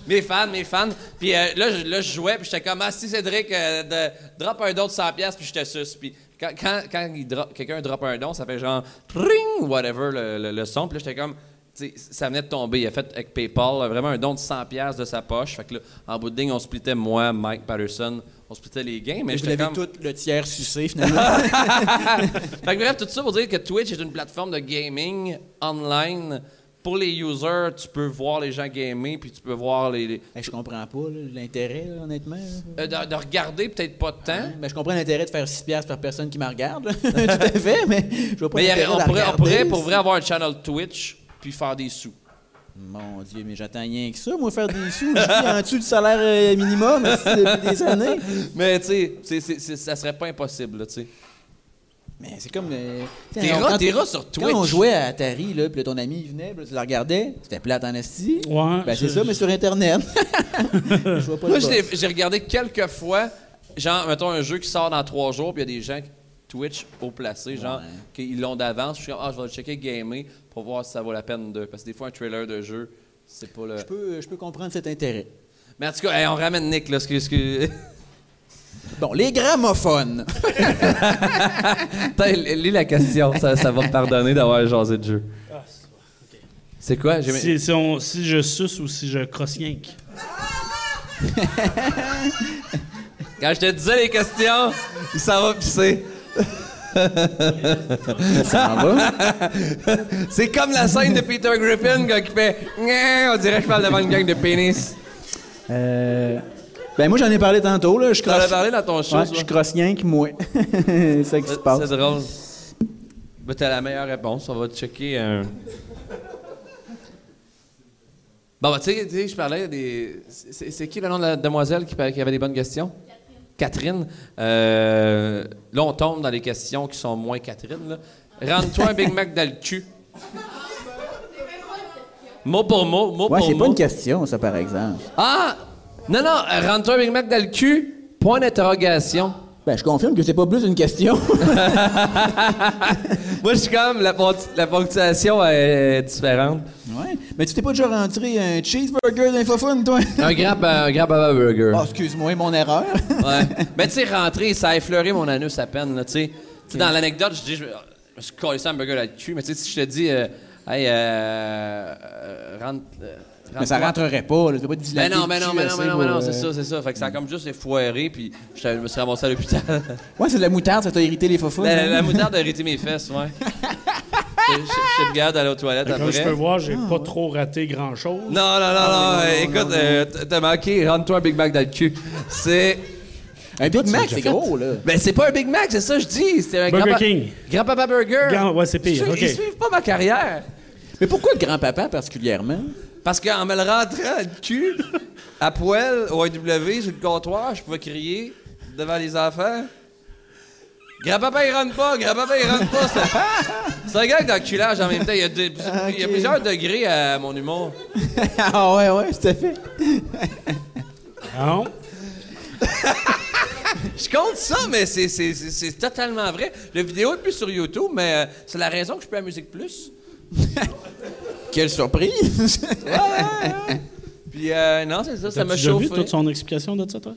mes fans, mes fans. Puis euh, là, je, jouais, puis j'étais comme, ah, si Cédric, euh, de, drop un de 100 pièces puis je te suce. Puis quand, quelqu'un drop un don, ça fait genre, ring, whatever, le, le- le son. Puis là, j'étais comme, ça venait de tomber. Il a fait avec PayPal vraiment un don de 100$ piastres de sa poche. Fait que là, en bout de ligne, on splittait moi, Mike Patterson, on splittait les gains. Mais l'avez comme. tout le tiers sucé, finalement. [laughs] [laughs] Fait que bref, tout ça pour dire que Twitch est une plateforme de gaming online. Pour les users, tu peux voir les gens gamer, puis tu peux voir les. les- Hey, je comprends pas l'intérêt, honnêtement. euh, de, de regarder peut-être pas de temps. Ben, je comprends l'intérêt de faire 6 piastres par personne qui me regarde. [laughs] Tout à fait, mais je vois pas l'intérêt on, pourrait, on pourrait pour vrai avoir un channel Twitch, puis faire des sous. Mon Dieu, mais j'attends rien que ça, moi, faire des sous. Je vis en dessous du salaire euh, minimum [laughs] depuis des années. Mais tu sais, ça serait pas impossible, tu sais. Mais c'est comme. euh, tu T'es rat- sur Twitch. Quand on jouait à Atari, là, puis ton ami il venait, puis là, tu le regardais, c'était plate en esti. Ouais, Ben, c'est ça, mais sur Internet. [laughs] je vois pas Moi, j'ai regardé quelques fois, genre, mettons, un jeu qui sort dans trois jours, puis il y a des gens Twitch au placé, genre, Ouais. qu'ils l'ont d'avance. Je suis comme, ah, je vais le checker gamer pour voir si ça vaut la peine de. Parce que des fois, un trailer de jeu, c'est pas le. Je peux, je peux comprendre cet intérêt. Mais en tout cas, hey, on ramène Nick, là, ce que. [laughs] Bon, les gramophones. [laughs] Attends, lis la question, ça, ça va me pardonner d'avoir jasé de jeu. C'est quoi? J'ai- Si, si on- si je suce ou si je crosse rien que. [laughs] Quand je te disais les questions, il s'en va pisser. [laughs] Ça en va? C'est comme la scène de Peter Griffin, qui fait. On dirait que je parle devant une gang de pénis. Euh, ben, moi, j'en ai parlé tantôt, là. Je T'en as parlé dans ton show, Ouais, je crosse rien que moi. [laughs] c'est ça qui se passe. C'est drôle. Ben, t'as la meilleure réponse. On va checker un. Bon, ben, tu sais, tu sais, je parlais des. C'est c'est qui le nom de la demoiselle qui, qui avait des bonnes questions? Catherine. Euh, là, on tombe dans les questions qui sont moins Catherine. là. Rentre-toi un Big Mac dans le cul. Mot pour mot, mot Ouais, pour c'est mot. pas une question, ça, par exemple. Ah! Non, non, euh, rentre-toi un Big Mac dans le cul, point d'interrogation. Ben, je confirme que c'est pas plus une question. [laughs] Moi, je suis comme, la, la ponctuation est différente. ouais. Mais tu t'es pas déjà rentré un cheeseburger d'infophone, toi? Un grab, un grab à burger. Oh, excuse-moi, mon erreur. Ouais. [laughs] Mais tu sais, rentrer, ça a effleuré mon anus à peine, là, tu sais. Tu sais. Dans l'anecdote, je dis, je- je me suis collé ça un burger là cul. Mais tu sais, si je te dis, euh, hey, euh, euh, rentre. Mais ça rentrerait pas, là. Pas Ben non, le ben non, cul ben non, ben non, ben non, pour, c'est euh, ça, c'est ça. Fait que ça a comme juste effoiré, puis je me suis ramassé à l'hôpital. [laughs] Ouais, c'est de la moutarde, ça t'a irrité les faux la, la moutarde a irrité mes fesses, ouais. [laughs] Je suis de garde d'aller aux toilettes Comme je peux après. voir, j'ai pas trop raté grand-chose. Non, non, non, non, euh, écoute, euh, t'as manqué, rentre-toi un Big Mac dans le cul. C'est. Un Big Mac, c'est gros, là. Ben, c'est pas un Big Mac, c'est ça, que je dis. C'est un Burger grand King. Grand-papa Burger. Grand- ouais, c'est pire. Ils suivent pas ma carrière. Mais pourquoi le grand-papa particulièrement? Parce qu'en me le rentrant le cul, à poil, au AW, sur le comptoir, je pouvais crier devant les enfants. Grand-papa, il rentre pas, grand-papa, il rentre pas. C'est- C'est un gag d'enculage en même temps. Il y, a de- il y a plusieurs degrés à mon humour. [laughs] ah ouais, ouais, tout à fait. Non? Je compte ça, mais c'est- totalement vrai. La vidéo est plus sur YouTube, mais euh, c'est la raison que je peux à Musique Plus. [laughs] Quelle surprise! [laughs] Puis euh, non, c'est ça, ça m'a déjà vu chauffé. toute son explication de ça, toi?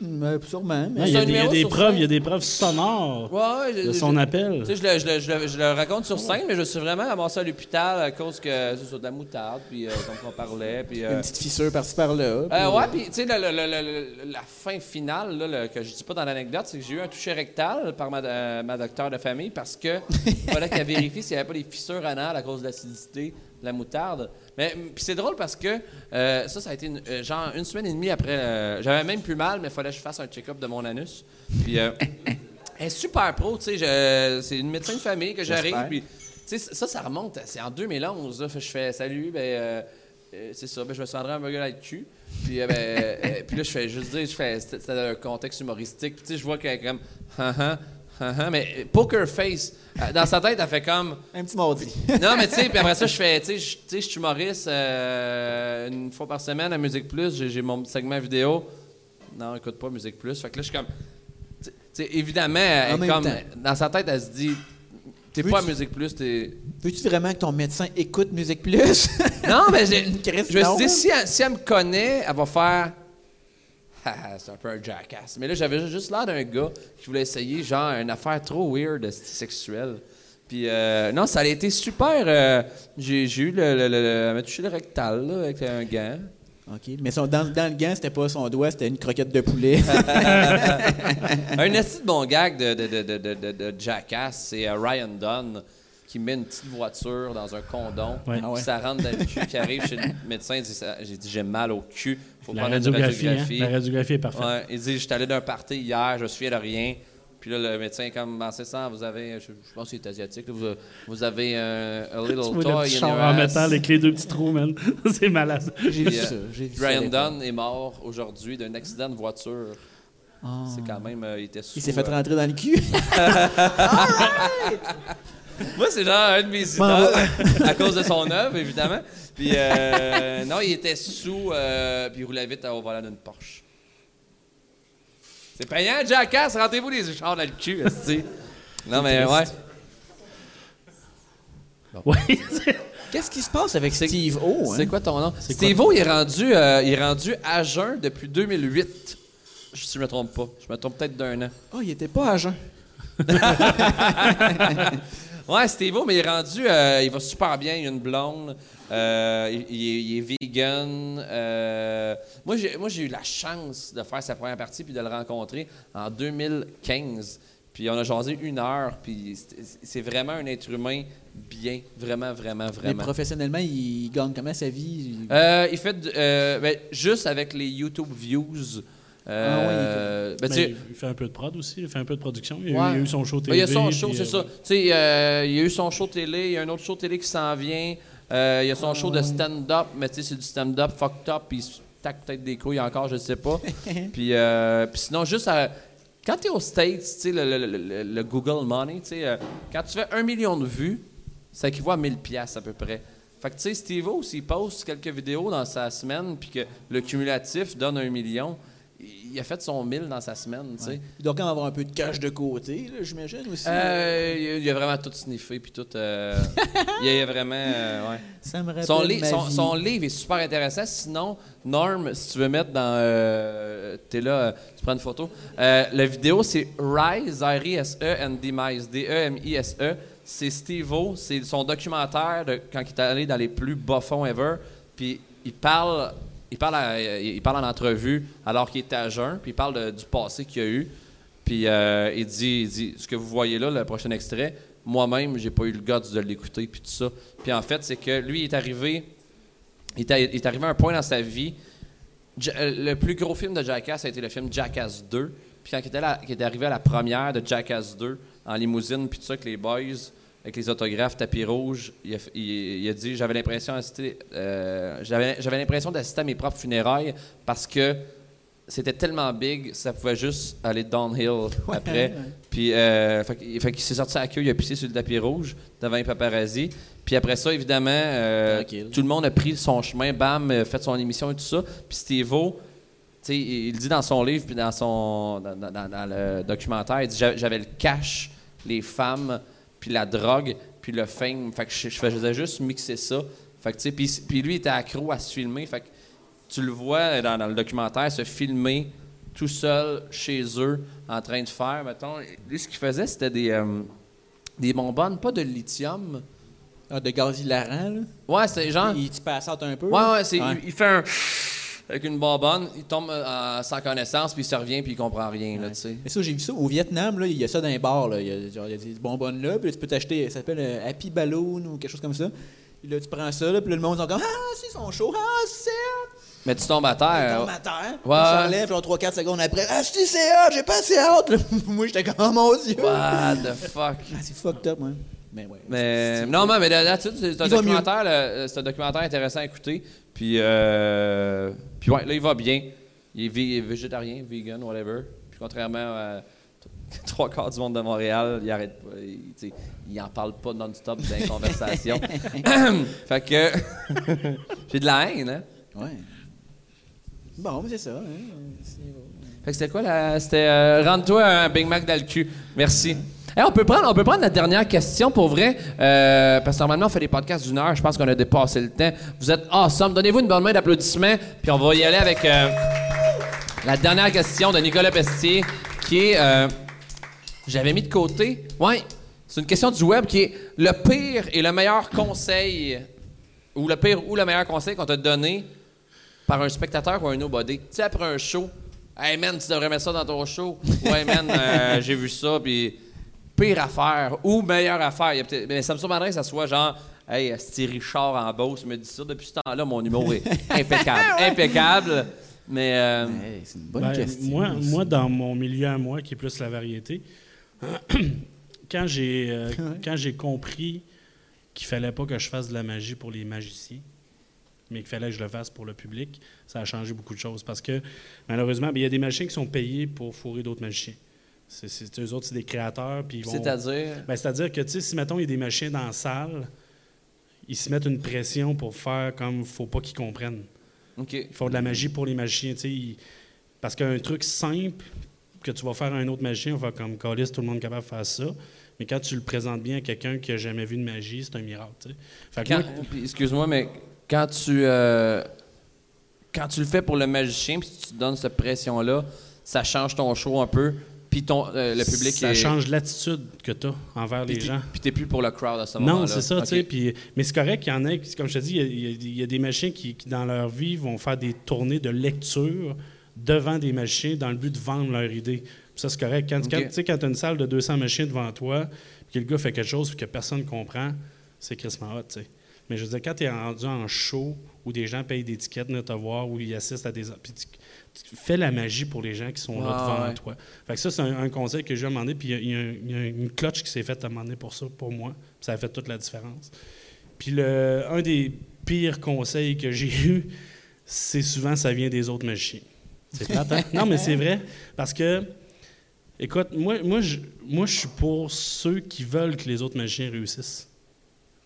Euh, sûrement, mais... Ouais, Il y a des, il y a numéro des sur preuves, scène. il y a des preuves sonores Ouais, ouais, je- de son appel. Tu sais, je le, je, le, je, le, je le raconte sur scène, mais je suis vraiment ramassé à l'hôpital à cause que c'est sur de la moutarde, puis euh, comme on parlait, puis... euh, Une petite fissure par-ci par-là. puis, euh, ouais, puis tu sais, la fin finale, là, le- que je dis pas dans l'anecdote, c'est que j'ai eu un toucher rectal par ma, euh, ma docteur de famille parce que il [laughs] fallait qu'elle vérifie s'il n'y avait pas des fissures anales à cause de l'acidité la moutarde. Mais c'est drôle parce que euh, ça, ça a été une- euh, genre une semaine et demie après. euh, J'avais même plus mal, mais il fallait que je fasse un check-up de mon anus. Puis elle est super pro, tu sais. C'est une médecin de famille que j'arrive. Puis tu sais, ça, ça remonte. C'est en 2011. Là, Fait je fais salut, ben. c'est ça, ben, je me suis rendu un burger avec le cul. Puis, ben, puis là, je fais juste dire, je fais, c'était un contexte humoristique. Puis, tu sais, je vois qu'elle est comme, [laughs] ah, ah, mais poker face. Euh, Dans sa tête, elle fait comme, Un petit mardi. [laughs] non, mais tu sais, puis après ça, je fais, tu sais, je- suis humoriste euh, une fois par semaine à Musique Plus. J'ai mon segment vidéo. Non, écoute pas Musique Plus. Fait que là, je suis comme, tu sais, évidemment, elle comme, temps. dans sa tête, elle se dit, t'es pas à Musique Plus, t'es. Veux-tu vraiment que ton médecin écoute Musique Plus? Non, mais [laughs] j'ai- je me suis dit, si elle, si elle me connaît, elle va faire. [laughs] C'est un peu un jackass. Mais là, j'avais juste l'air d'un gars qui voulait essayer, genre, une affaire trop weird, euh, sexuelle. Puis, euh, non, ça a été super. euh, j'ai eu le. le, le- le- elle m'a touché le rectal, là, avec un gant. OK. Mais son, dans, dans le gant, c'était pas son doigt, c'était une croquette de poulet. [laughs] [laughs] un de bon gag de, de, de, de, de, de- de jackass, c'est euh, Ryan Dunn qui met une petite voiture dans un condom, Ouais. puis Ah ouais. ça rentre dans le cul, qui arrive chez le médecin, il dit, j'ai dit j'ai mal au cul, faut La prendre une radiographie, hein? radiographie. La radiographie est parfaite. Ouais, il dit j'étais allé d'un party hier, je me souviens de rien. Puis là, le médecin comme, ben, c'est ça, vous avez, je, je pense qu'il est asiatique, là, vous, vous avez un a little Tu toy in your char en ass. métal avec les deux petits trous, man. [laughs] c'est malade. J'ai vu euh, ça. J'ai vu ça. Ryan. Dunn est mort aujourd'hui d'un accident de voiture. Ah. C'est quand même, euh, il était sous. Il s'est fait euh, rentrer dans le cul. [laughs] Moi, c'est genre un de mes idoles, à cause de son œuvre, évidemment. Puis, euh, non, il était sous, euh, puis il roulait vite au volant d'une Porsche. C'est payant, Jackass, rentrez-vous les chars dans le cul, esti. Non, mais ouais. Oui, c'est- [laughs] Qu'est-ce qui se passe avec C'est- Steve O? C'est Hein? quoi ton nom? Steve-O, il est rendu, euh, il est rendu à jeun depuis 2008. Je- Si je me trompe pas. Je me trompe peut-être d'un an. Oh, il était pas à jeun. [laughs] Ouais, Steve-O, mais il est rendu, euh, il va super bien, il a une blonde, euh, il, il est, il est vegan. euh, moi, j'ai, moi, j'ai eu la chance de faire sa première partie puis de le rencontrer en 2015. Puis on a jasé une heure, puis c'est, vraiment un être humain bien, vraiment, vraiment, Mais vraiment. professionnellement, il gagne comment sa vie? Il fait ben, juste avec les YouTube views. Euh, ben, Mais il fait un peu de prod aussi, il fait un peu de production. Il y a, Ouais. eu- il y a eu son show Ben, télé. il y a son show, puis, c'est euh, ça. Euh, il y a eu son show télé, il y a un autre show télé qui s'en vient. Il y a son show de stand-up, mais tu sais, c'est du stand-up fucked up, puis il se tac peut-être des couilles encore, je sais pas. [laughs] puis, sinon, juste à- quand tu es aux States, tu sais, le, le- le- le- le Google Money, tu sais, quand tu fais un million de vues, ça équivaut à 1000 pièces à peu près. Fait que tu sais, Steve-O, s'il poste quelques vidéos dans sa semaine, puis que le cumulatif donne un million, il a fait son 1000 dans sa semaine, tu sais. Il doit quand même avoir un peu de cash de côté, j'imagine aussi. Euh, il a- vraiment tout sniffé, puis tout. euh, [laughs] il a vraiment. euh, ouais. ça me rappelle Son, li- ma son, vie. son livre est super intéressant. Sinon, Norm, si tu veux mettre dans. T'es là, tu prends une photo. La vidéo, c'est Rise, R-I-S-E, and Demise, D-E-M-I-S-E. c'est Steve-O, c'est son documentaire de quand il est allé dans les plus bas fonds ever. Puis il parle, il parle, à- il parle en entrevue alors qu'il était à jeun, puis il parle du passé qu'il a eu. Puis euh, il, dit, il dit ce que vous voyez là, le prochain extrait, moi-même, j'ai pas eu le guts de l'écouter, puis tout ça. Puis en fait, c'est que lui, il est arrivé, il est, est arrivé à un point dans sa vie. Euh, le plus gros film de Jackass a été le film Jackass 2. Puis quand il était, est arrivé à la première de Jackass 2, en limousine, puis tout ça, avec les boys, avec les autographes, tapis rouge, il a, il- il dit J'avais l'impression d'assister- euh, j'avais j'avais l'impression d'assister à mes propres funérailles parce que c'était tellement big, ça pouvait juste aller downhill après. Puis, euh, fait, qu'il s'est sorti à la queue, il a pissé sur le tapis rouge devant les paparazzi. Puis après ça, évidemment, euh, tout le monde a pris son chemin, bam, fait son émission et tout ça. Puis Steve-O, tu sais, il il dit dans son livre puis dans son dans, dans- dans- dans le documentaire, il dit J'a- j'avais le cash, les femmes, puis la drogue, puis le fame. Fait que je, je faisais juste mixer ça. Fait que tu sais, puis, puis lui il était accro à se filmer. Fait que tu le vois dans, dans le documentaire se filmer tout seul chez eux en train de faire, mettons, lui ce qu'il faisait c'était des euh, des bonbonnes, pas de lithium. Ah, de gaz hilarant, là? Ouais, c'est genre Il passes un peu. Ouais, ouais, c'est, Il, il fait un avec une bonbonne, il tombe euh, sans connaissance, puis il se revient, puis il comprend rien, là, tu. Mais ça, j'ai vu ça au Vietnam, là, il y a ça dans les bars. Là. Il, y a, genre, il y a des bonbonnes là, puis là, tu peux t'acheter, ça s'appelle euh, Happy Balloon ou quelque chose comme ça. Puis là, tu prends ça, là, puis là, le monde sont comme Ah, c'est son show, ah, c'est hot! Mais tu tombes à terre. tombe à terre, Ouais. il s'enlève, genre 3-4 secondes après, ah, c'est c'est hot, j'ai pas assez hâte! [laughs] Moi, j'étais comme, oh mon dieu! What the fuck? Ah, c'est fucked up, moi. Mais ouais. Mais non, mais, mais là-dessus, c'est un documentaire, là, c'est un documentaire intéressant à écouter. Puis, euh, puis ouais, là, il va bien. Il est vé- végétarien, vegan, whatever. Puis contrairement à [laughs] trois quarts du monde de Montréal, il arrête pas. Il, en parle pas non-stop dans les [laughs] conversations. [laughs] fait que j'ai de la haine, hein? Ouais. Bon, mais c'est ça. Hein. Fait que c'était quoi la. C'était. euh, Rends-toi un Big Mac dans le cul. Merci. On, peut prendre, on peut prendre la dernière question pour vrai. euh, parce que normalement, on fait des podcasts d'une heure. Je pense qu'on a dépassé le temps. Vous êtes awesome. Donnez-vous une bonne main d'applaudissements. Puis on va y aller avec euh, la dernière question de Nicolas Pestier qui est. euh, J'avais mis de côté. Ouais. C'est une question du web qui est le pire et le meilleur conseil. Ou le pire ou le meilleur conseil qu'on t'a donné par un spectateur ou un nobody. Tu sais, après un show, hey man, tu devrais mettre ça dans ton show. Ouais man, j'ai vu ça, puis pire affaire ou meilleure affaire. Il y a peut-être- mais ça me surprendrait que ça soit genre, hey, Asti Richard en Beauce me dit ça. Depuis ce temps-là, mon humour est [laughs] impeccable. impeccable. Mais euh, Hey, c'est une bonne Ben, question. Moi, moi, dans mon milieu à moi, qui est plus la variété, [clears throat] quand j'ai euh, [laughs] quand j'ai compris qu'il fallait pas que je fasse de la magie pour les magiciens, mais qu'il fallait que je le fasse pour le public, ça a changé beaucoup de choses. Parce que, malheureusement, ben, il y a des magiciens qui sont payés pour fourrer d'autres magiciens. C'est, eux autres, c'est des créateurs. Puis ils vont- c'est-à-dire? ben, C'est-à-dire que, tu sais, si, mettons, il y a des machins dans la salle, ils se mettent une pression pour faire comme faut pas qu'ils comprennent. OK. Ils font de la magie pour les magiciens, tu sais. ils- Parce qu'un truc simple que tu vas faire à un autre magicien, on va comme Calis, tout le monde est capable de faire ça. Mais quand tu le présentes bien à quelqu'un qui a jamais vu de magie, c'est un miracle, excuse-moi, mais quand tu euh, quand tu le fais pour le magicien, puis tu te donnes cette pression-là, ça change ton show un peu, puis ton euh, le public ça est- change l'attitude que tu as envers les gens. Puis t'es plus pour le crowd à ce moment-là. Non, c'est ça, tu sais. puis- Mais c'est correct qu'il y en ait, qui- comme je te dis, il y a- y, y des magiciens qui, qui, dans leur vie, vont faire des tournées de lecture devant des magiciens dans le but de vendre leur idée. Ça, c'est correct. Quand, OK. quand- tu sais, quand tu as une salle de 200 magiciens devant toi, puis que le gars fait quelque chose que personne ne comprend, c'est crissement hot, tu sais. Mais je veux dire, quand tu es rendu en show où des gens payent des tickets de te voir, où ils assistent à des. Fais la magie pour les gens qui sont là Ah, devant ouais. toi. Fait que ça, c'est un, un conseil que j'ai donné, puis il y a- y, y une cloche qui s'est faite à donné pour ça, pour moi. Ça a fait toute la différence. Puis le, un des pires conseils que j'ai [laughs] eu, c'est souvent ça vient des autres magiciens. C'est plate, hein? Non, mais c'est vrai. Parce que, écoute, moi, moi, je, moi, je suis pour ceux qui veulent que les autres magiciens réussissent.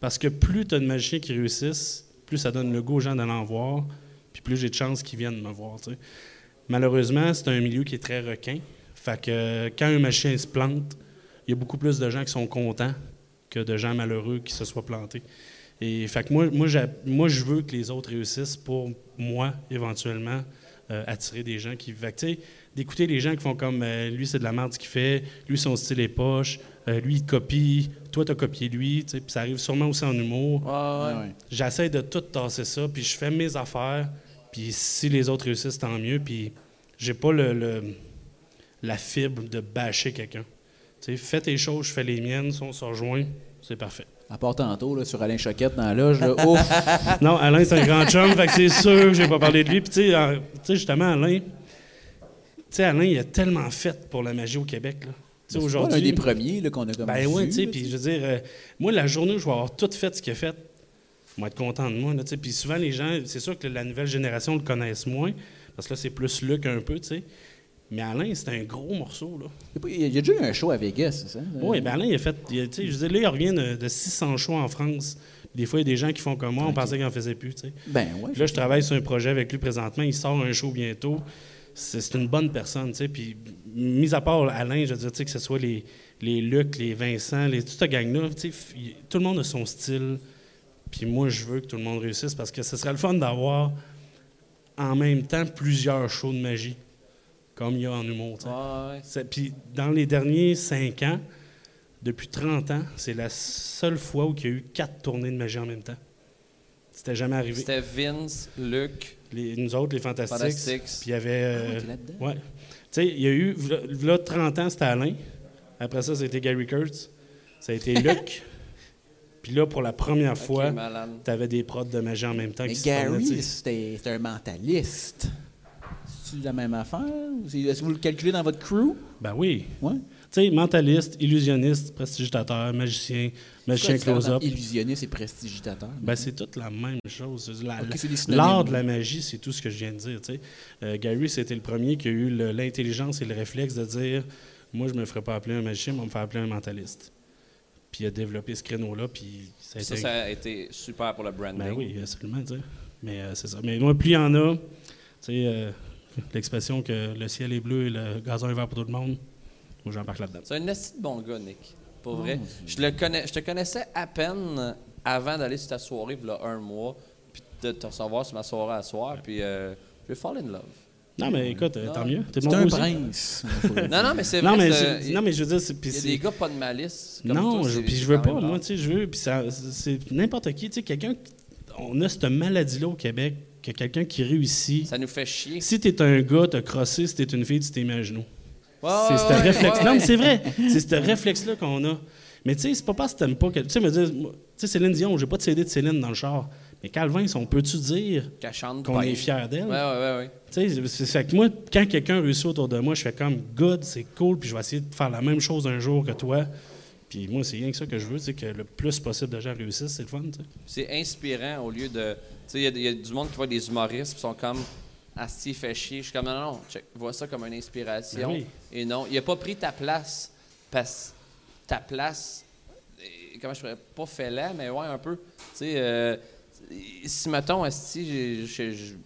Parce que plus tu as de magiciens qui réussissent, plus ça donne le goût aux gens d'aller en voir, puis plus j'ai de chances qu'ils viennent me voir. Malheureusement, c'est un milieu qui est très requin. Fait que quand un magicien se plante, il y a beaucoup plus de gens qui sont contents que de gens malheureux qui se soient plantés. Et fait que moi, moi, moi, je veux que les autres réussissent pour moi, éventuellement, euh, attirer des gens qui. Fait que, tu sais, d'écouter les gens qui font comme euh, lui, c'est de la merde ce qu'il fait, lui, son style est poche, euh, lui, il te copie, toi, t'as copié lui, tu sais, puis ça arrive sûrement aussi en humour. Ouais, ouais. Ouais. J'essaie de tout tasser ça, puis je fais mes affaires, puis si les autres réussissent, tant mieux, puis j'ai pas le, le- la fibre de bâcher quelqu'un. Fais tes choses, je fais les miennes, si on se rejoint, c'est parfait. À part tantôt, là, sur Alain Choquette dans la loge, là, ouf! [laughs] Non, Alain, c'est un grand chum, fait que c'est sûr que j'ai pas parlé de lui. Puis, tu sais, justement, Alain, tu sais, Alain, il a tellement fait pour la magie au Québec, là. C'est un des premiers qu'on a comme Ben oui, tu sais, puis je veux dire, euh, moi, la journée où je vais avoir tout fait ce qu'il a fait, je vais être content de moi. Puis souvent, les gens, c'est sûr que la nouvelle génération le connaissent moins, parce que là, c'est plus Luc un peu, tu sais. Mais Alain, c'est un gros morceau, là. Il y a déjà eu un show à Vegas, c'est ça? Oui, ben Alain, il a fait. il a- tu sais, je dire, là, il revient de, de 600 shows en France. Des fois, il y a des gens qui font comme moi, on pensait qu'il en faisait plus, tu sais. Ben ouais. Là, je travaille sur un projet avec lui présentement. Il sort un show bientôt. C'est une bonne personne, tu sais. Puis, mis à part Alain, je veux dire, tu sais, que ce soit les, les Luc, les Vincent, les, toute cette gang-là, tout le monde a son style. Puis moi, je veux que tout le monde réussisse parce que ce serait le fun d'avoir en même temps plusieurs shows de magie, comme il y a en humour. Ouais, Puis dans les derniers cinq ans, depuis 30 ans, c'est la seule fois où il y a eu quatre tournées de magie en même temps. C'était jamais arrivé. C'était Vince, Luc, Les- nous autres, les. Fantastics. Puis il y avait. euh, Ah, ouais. Tu sais, il y a eu. v'là 30 ans, c'était Alain. Après ça, c'était Gary Kurtz. Ça a été [laughs] Luc. Puis là, pour la première fois, tu avais des prods de magie en même temps. Mais qui Gary, c'était un mentaliste. C'est la même affaire? Est-ce que vous le calculez dans votre crew? Ben oui. Ouais. Tu sais, mentaliste, illusionniste, prestidigitateur, magicien, magicien close-up. Illusionniste et prestidigitateur? Ben, c'est toute la même chose. La-. L'art de la magie, c'est tout ce que je viens de dire. Euh, Gary, c'était le premier qui a eu l'intelligence et le réflexe de dire Moi, je me ferai pas appeler un magicien, mais on me faire appeler un mentaliste. Puis il a développé ce créneau-là, puis ça a Ça, été. ça a été super pour le branding. Ben oui, absolument. Mais euh, c'est ça. Mais moi, plus il y en a, tu sais, euh, l'expression que le ciel est bleu et le gazon est vert pour tout le monde, moi, j'embarque là-dedans. C'est un esti de bon gars, Nick. Pour vrai. Je, le connais, je te connaissais à peine avant d'aller sur ta soirée, il y a un mois, puis de te recevoir sur ma soirée à soir, puis euh, je vais fall in love. Non, mais écoute, euh, Non. tant mieux. T'es un aussi. prince. Non, non, mais c'est vrai. Non, mais, c'est- je- non, mais je veux dire, c'est. puis il y a c'est- des gars pas de malice. Comme non, toi, je, c'est- puis je c'est veux quand pas, même moi, rare. tu sais, je veux, puis ça- c'est n'importe qui, tu sais, quelqu'un, on a cette maladie-là au Québec, que quelqu'un qui réussit, Ça nous fait chier. si t'es un gars, t'as crossé, si t'es une fille, tu t'es mis à genoux. Ouais, c'est ouais, ce ouais, réflexe. ouais, Non, mais ouais. c'est vrai, c'est ce réflexe-là qu'on a. Mais tu sais, c'est pas parce que t'aimes pas, que- tu sais, me dire, moi, tu sais, Céline Dion, j'ai pas de CD de Céline dans le char, mais Calvin, on peut-tu dire qu'on est fier d'elle? Ouais, ouais, ouais, ouais. Tu sais, c'est que moi, quand quelqu'un réussit autour de moi, je fais comme good, c'est cool, puis je vais essayer de faire la même chose un jour que toi. Puis moi, c'est rien que ça que je veux, c'est que le plus possible de gens réussissent, c'est le fun, tu sais. C'est inspirant au lieu de. Tu sais, il y a- il y, a du monde qui voit des humoristes qui sont comme. Asti il fait chier. Je suis comme non, non, check, vois ça comme une inspiration. Ben oui. Et non, il a pas pris ta place parce ta place. euh, Comment je pourrais pas là, mais ouais, un peu. Tu sais, euh, si mettons, je- je- tu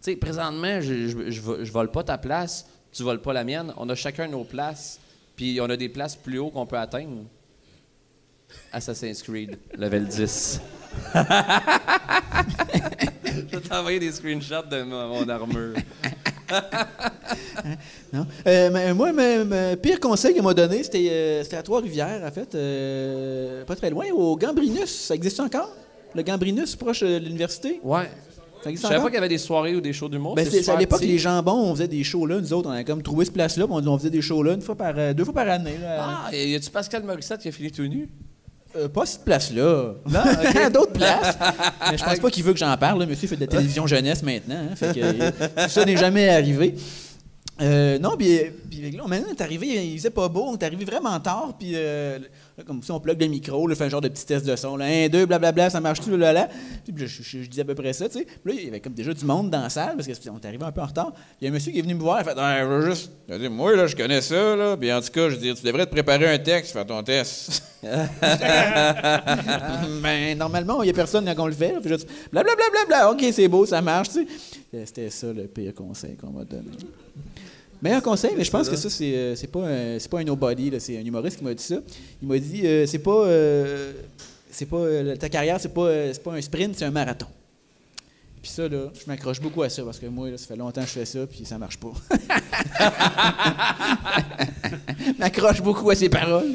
sais, présentement, je, je, je, vo- je vole pas ta place, tu voles pas la mienne. On a chacun nos places, puis on a des places plus haut qu'on peut atteindre. Assassin's Creed, level 10. Je vais t'envoyer des screenshots de mon, mon armure. [laughs] Non. Euh, mais moi, le pire conseil qu'il m'a donné, c'était euh, c'était à Trois-Rivières, en fait, euh, pas très loin, au Gambrinus. Ça existe encore? Le Gambrinus, proche de l'université? Ouais. Je savais pas qu'il y avait des soirées ou des shows d'humour. Ben, c'est à l'époque, les jambons, on faisait des shows là. Nous autres, on a comme trouvé ce place-là, on, on faisait des shows là une fois par, euh, deux fois par année. Là. Ah, y a-tu Pascal Morissette qui a fini tout nu? Euh, pas cette place-là. Non, [laughs] d'autres places. [laughs] Mais je pense pas qu'il veut que j'en parle. là. Monsieur fait de la [laughs] télévision jeunesse maintenant. hein, fait que, euh, ça n'est jamais arrivé. Euh, non, puis, là, maintenant, on est arrivé, il faisait pas beau, on est arrivé vraiment tard, puis comme si on plug le micro, là, fait un genre de petit test de son, là, un, deux, blablabla, ça marche-tu, là, là, Puis je, je- je disais à peu près ça, tu sais. Puis là, il y avait comme déjà du monde dans la salle, parce qu'on est arrivé un peu en retard. Il y a un monsieur qui est venu me voir, il a fait Ah, je veux juste. Il a dit, moi, là, je connais ça, là, puis en tout cas, je dis, tu devrais te préparer un texte, faire ton test. [laughs] ben, normalement, il n'y a personne quand on le fait. là, Puis juste, blablabla, bla, bla, bla, OK, c'est beau, ça marche, tu sais. C'était ça le pire conseil qu'on m'a donné. Meilleur conseil, mais je pense que ça, c'est, euh, c'est pas, un- c'est pas un nobody, là, c'est un humoriste qui m'a dit ça. Il m'a dit, euh, c'est pas, euh, c'est pas, euh, ta carrière, c'est pas, euh, c'est pas un sprint, c'est un marathon. Puis ça, là, je m'accroche beaucoup à ça parce que moi, là, ça fait longtemps que je fais ça, puis ça marche pas. [laughs] Je m'accroche beaucoup à ces paroles.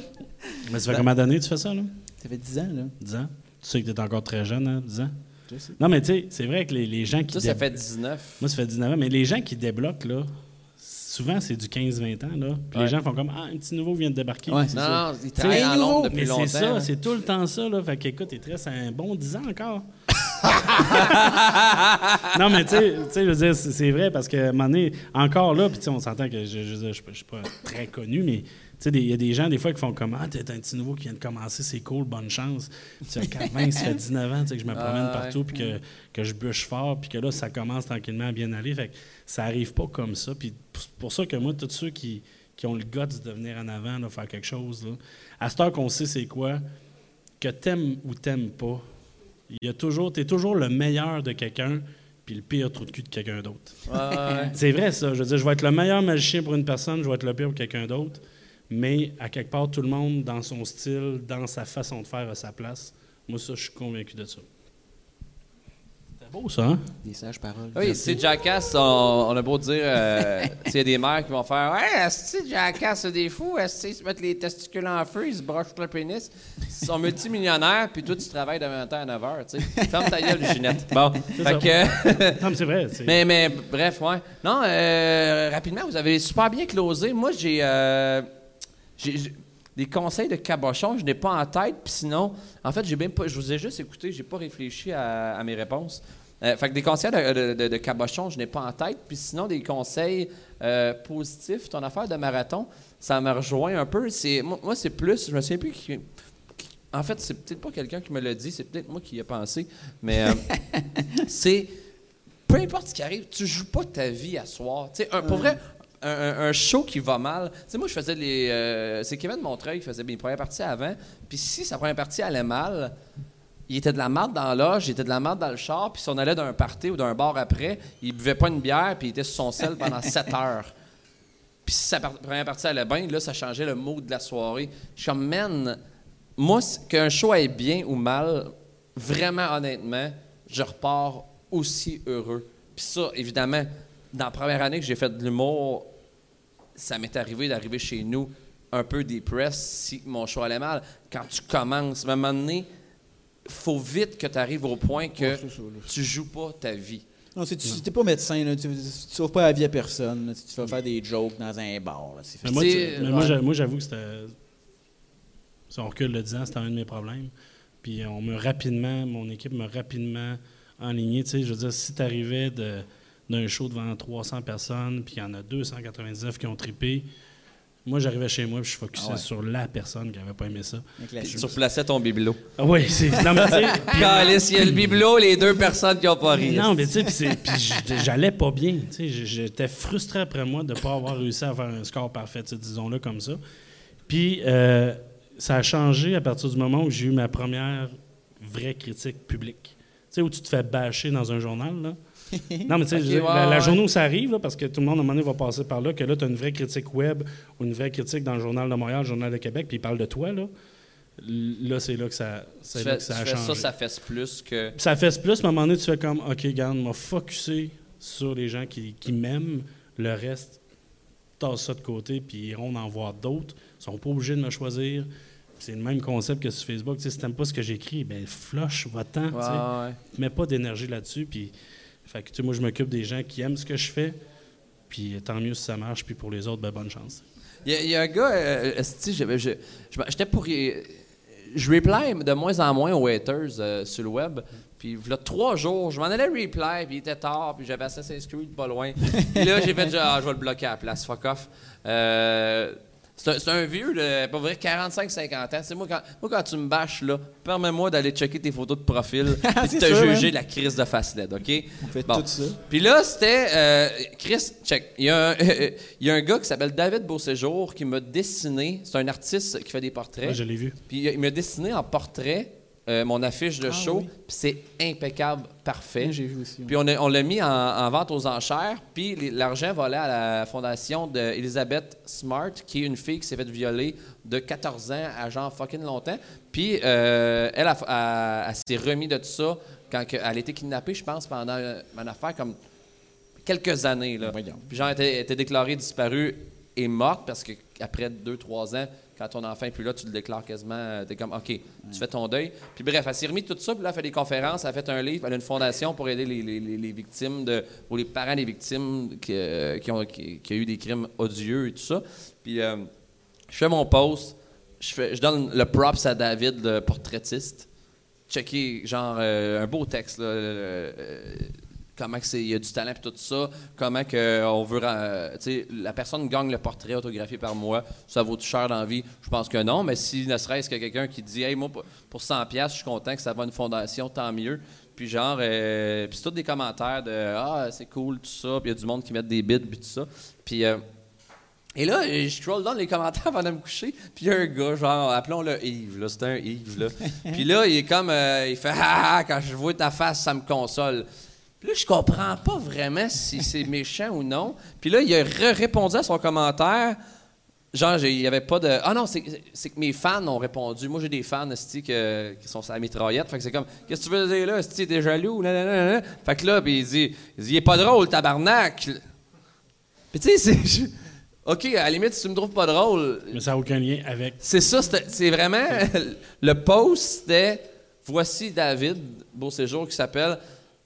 Mais ça fait combien d'années que tu fais ça, là? Ça fait 10 ans, là. 10 ans? Tu sais que tu es encore très jeune, hein? 10 ans? Je sais. Non, mais tu sais, c'est vrai que les, les gens qui. Ça, ça fait 19. Moi, ça fait 19 ans, mais les gens qui débloquent, là, souvent, c'est du 15-20 ans, là. Puis Ouais. les gens font comme Ah, un petit nouveau vient de débarquer. Ouais, c'est Non, en nombre depuis Mais longtemps. c'est ça, hein. c'est tout le temps ça, là. Fait qu'écoute, il te reste un bon 10 ans encore. [laughs] [laughs] non, mais tu sais, je veux dire, c'est vrai parce que, à un moment donné, encore là, puis tu sais, on s'entend que je, je, suis pas- très connu, mais tu sais, il y a des gens, des fois, qui font comme Ah, t'es un petit nouveau qui vient de commencer, c'est cool, bonne chance. Tu sais, 20, ça fait [laughs] 19 ans, tu sais, que je me promène Ah, partout, puis que, que je bûche fort, puis que là, ça commence tranquillement à bien aller. Fait que ça arrive pas comme ça. Puis c'est pour ça que moi, tous ceux qui, qui ont le guts de venir en avant, là, faire quelque chose, là, à cette heure qu'on sait c'est quoi, que t'aimes ou t'aimes pas, il y a toujours, t'es toujours le meilleur de quelqu'un, puis le pire trou de cul de quelqu'un d'autre. Ouais. [laughs] C'est vrai, ça. Je veux dire, je vais être le meilleur magicien pour une personne, je vais être le pire pour quelqu'un d'autre. Mais à quelque part, tout le monde, dans son style, dans sa façon de faire, a sa place. Moi, ça, je suis convaincu de ça. Beau, ça, hein? Des sages paroles. Oui, c'est Jackass, on, on a beau dire, euh, [laughs] a des mères qui vont faire Ouais, est-ce que Jackass, c'est des fous, est-ce qu'ils se mettent les testicules en feu, ils se brochent le pénis, ils sont multimillionnaires, puis toi, tu travailles de 20 ans à 9 heures, tu sais. [laughs] Ferme ta gueule, Ginette. Bon, fait ça. que. [laughs] Non, mais c'est vrai. c'est- Mais, mais bref, ouais. Non, euh, rapidement, vous avez super bien closé. Moi, j'ai, euh, j'ai- des conseils de cabochon, je n'ai pas en tête. Puis sinon, en fait, j'ai même pas, je vous ai juste écouté, j'ai pas réfléchi à, à mes réponses. Euh, fait que des conseils de, de- de- de cabochon, je n'ai pas en tête. Puis sinon, des conseils euh, positifs, ton affaire de marathon, ça me rejoint un peu. C'est, moi, moi, c'est plus, je me souviens plus qui. qui- En fait, c'est peut-être pas quelqu'un qui me l'a dit, c'est peut-être moi qui y ai pensé. Mais euh, [laughs] c'est peu importe ce qui arrive, tu joues pas ta vie à soir. Un- pour vrai, un, un- un show qui va mal. Tu sais, moi, je faisais les. euh, c'est Kevin Montreuil qui faisait mes premières parties avant. Puis si sa première partie allait mal, il était de la marde dans l'âge, il était de la marde dans le char. Puis si on allait d'un party ou d'un bar après, il buvait pas une bière, puis il était sur son sel pendant [laughs] 7 heures. Puis si sa première partie allait bien, là, ça changeait le mood de la soirée. Je suis comme, man, moi, qu'un show aille bien ou mal, vraiment honnêtement, je repars aussi heureux. Puis ça, évidemment, dans la première année que j'ai fait de l'humour, ça m'est arrivé d'arriver chez nous un peu dépressé si mon show allait mal. Quand tu commences, à un moment donné, faut vite que tu arrives au point que Ouais, c'est ça, là. tu joues pas ta vie. Non, c'est- tu n'es pas médecin, là, tu ne sauves pas la vie à personne. là, tu vas faire des jokes dans un bar. là, Mais Tu ouais. moi, j'avoue que c'était. Si on recule le 10 ans, c'était un de mes problèmes. Puis on me rapidement, mon équipe m'a rapidement enligné. Tu sais, je veux dire, si tu arrivais d'un show devant 300 personnes, puis il y en a 299 qui ont trippé, moi, j'arrivais chez moi, puis je focusais Ah ouais. sur la personne qui n'avait pas aimé ça. Tu replaçais ton bibelot. Ah oui, c'est. Non, mais tu Calice, il y a le bibelot, les deux personnes qui ont pas ri. Non, mais tu sais, j'allais pas bien. Tu sais, j- j'étais frustré après moi de ne pas avoir réussi à faire un score parfait, disons-le comme ça. Puis euh, ça a changé à partir du moment où j'ai eu ma première vraie critique publique. Tu sais, où tu te fais bâcher dans un journal, là. [laughs] Non, mais tu sais, la, journée où ça arrive, là, parce que tout le monde, à un moment donné, va passer par là, que là, tu as une vraie critique web ou une vraie critique dans le Journal de Montréal, le Journal de Québec, puis ils parlent de toi, là. Là, c'est là que ça, c'est là que ça a changé. ça, ça fesse plus que. Ça fait plus, mais à un moment donné, tu fais comme, OK, garde, m'a focusé sur les gens qui, qui m'aiment. Le reste, tasse ça de côté, puis ils iront en voir d'autres. Ils sont pas obligés de me choisir. C'est le même concept que sur Facebook. Tu sais, si t'aimes pas ce que j'écris, ben flush, va-t'en. Ouais, ouais. Mets pas d'énergie là-dessus. Puis, fait que, tu sais, moi, je m'occupe des gens qui aiment ce que je fais. Puis tant mieux si ça marche. Puis pour les autres, ben, bonne chance. Il y, a- un gars, euh, j'étais pour. Je reply de moins en moins aux haters euh, sur le web. Puis, a trois jours, je m'en allais reply, puis il était tard, puis j'avais Assassin's Creed pas loin. Puis là, j'ai fait, ah, je vais le bloquer à la place, fuck off. Euh, c'est un, vieux, de, pas vrai, 45-50 ans. C'est moi quand, moi, quand tu me bâches, là, permets-moi d'aller checker tes photos de profil [laughs] et de te sûr, juger hein. la crise de face LED, OK? On fait Bon. tout ça. Puis là, c'était. euh, Chris, check. Il y, a un, [laughs] il y a un gars qui s'appelle David Beauséjour qui m'a dessiné. C'est un artiste qui fait des portraits. Ouais, je l'ai vu. Puis il m'a dessiné en portrait euh, mon affiche de Ah show. oui. Puis c'est impeccable, parfait. J'ai vu aussi. Puis on, l'a mis en, en vente aux enchères. Puis l'argent volait à la fondation d'Elizabeth Smart, qui est une fille qui s'est faite violer de 14 ans à genre fucking longtemps. Puis euh, elle, a- s'est remis de tout ça quand elle a été kidnappée, je pense, pendant euh, une affaire comme quelques années. Là. Puis genre, elle était, était déclarée disparue et morte parce que après 2-3 ans, quand ton enfant est plus là, tu le déclares quasiment. euh, T'es comme, OK, tu fais ton deuil. Puis bref, elle s'est remise tout ça, puis là, elle fait des conférences, elle a fait un livre, elle a une fondation pour aider les, les- les- victimes, de, ou les parents des victimes qui, euh, qui ont qui, eu des crimes odieux et tout ça. Puis euh, je fais mon post, je, je donne le props à David, le portraitiste. Checker, genre, euh, un beau texte, là. Euh, euh, comment il y a du talent et tout ça, comment que on veut, euh, tu sais, la personne gagne le portrait autographié par moi, ça vaut tout cher dans la vie? Je pense que non, mais si ne serait-ce que quelqu'un qui dit, hey, moi, pour- pour 100 pièces, je suis content que ça va à une fondation, tant mieux. Puis genre, euh, puis c'est tous des commentaires de, ah, c'est cool, tout ça, puis il y a du monde qui met des bits, puis tout ça. Puis... euh, et là, je scroll dans les [laughs] commentaires avant de me coucher, puis il y a un gars, genre, appelons-le Yves, là, c'était un Yves, là. [laughs] puis là, il est comme, euh, il fait, [laughs] ah, ah, quand je vois ta face, ça me console. Puis là, je comprends pas vraiment si c'est [laughs] méchant ou non. Puis là, il a répondu à son commentaire, genre, il y avait pas de. Ah non, c'est c'est que mes fans ont répondu. Moi, j'ai des fans, qui sont sur la mitraillette. Fait que c'est comme, qu'est-ce que tu veux dire là, esti, t'es jaloux, là, là, là, là. Fait que là, puis il dit, il dit, il est pas drôle, tabarnak. Puis tu sais, c'est. [laughs] OK, à la limite, si tu me trouves pas drôle, Mais ça n'a aucun lien avec. c'est ça, c'était- c'est vraiment. [laughs] le post, c'était Voici David Beauséjour qui s'appelle,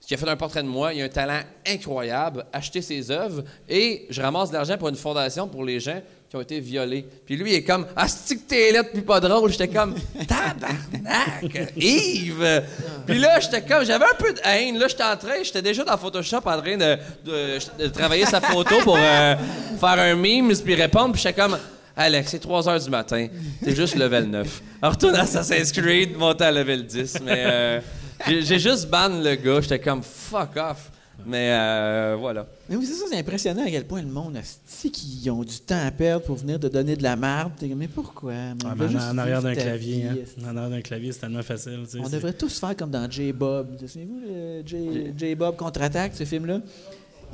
qui a fait un portrait de moi. Il a un talent incroyable. Achetez ses œuvres et je ramasse de l'argent pour une fondation pour les gens qui ont été violés. Puis lui, il est comme Ah, c'est que t'es là depuis pas drôle? J'étais comme [laughs] Tabarnak, Yves. Puis là, j'étais comme, j'avais un peu de haine. Là, j'étais en train, j'étais déjà dans Photoshop en train de, de- de travailler sa photo pour euh, faire un meme puis répondre. Puis j'étais comme Alex, c'est 3 heures du matin. T'es juste level 9. Alors, retourne à Assassin's Creed, monte à level 10. Mais euh, j'ai juste ban le gars. J'étais comme fuck off. Mais euh, voilà. Mais oui, c'est ça, c'est impressionnant à quel point le monde a qui ont du temps à perdre pour venir te donner de la marde. Comme, mais pourquoi? Mais Ah, mais en, arrière d'un clavier, vie, hein. En arrière d'un clavier, c'est tellement facile. tu sais, On devrait tous faire comme dans J-Bob. Vous Souvenez-vous, J-Bob contre-attaque, ce film-là?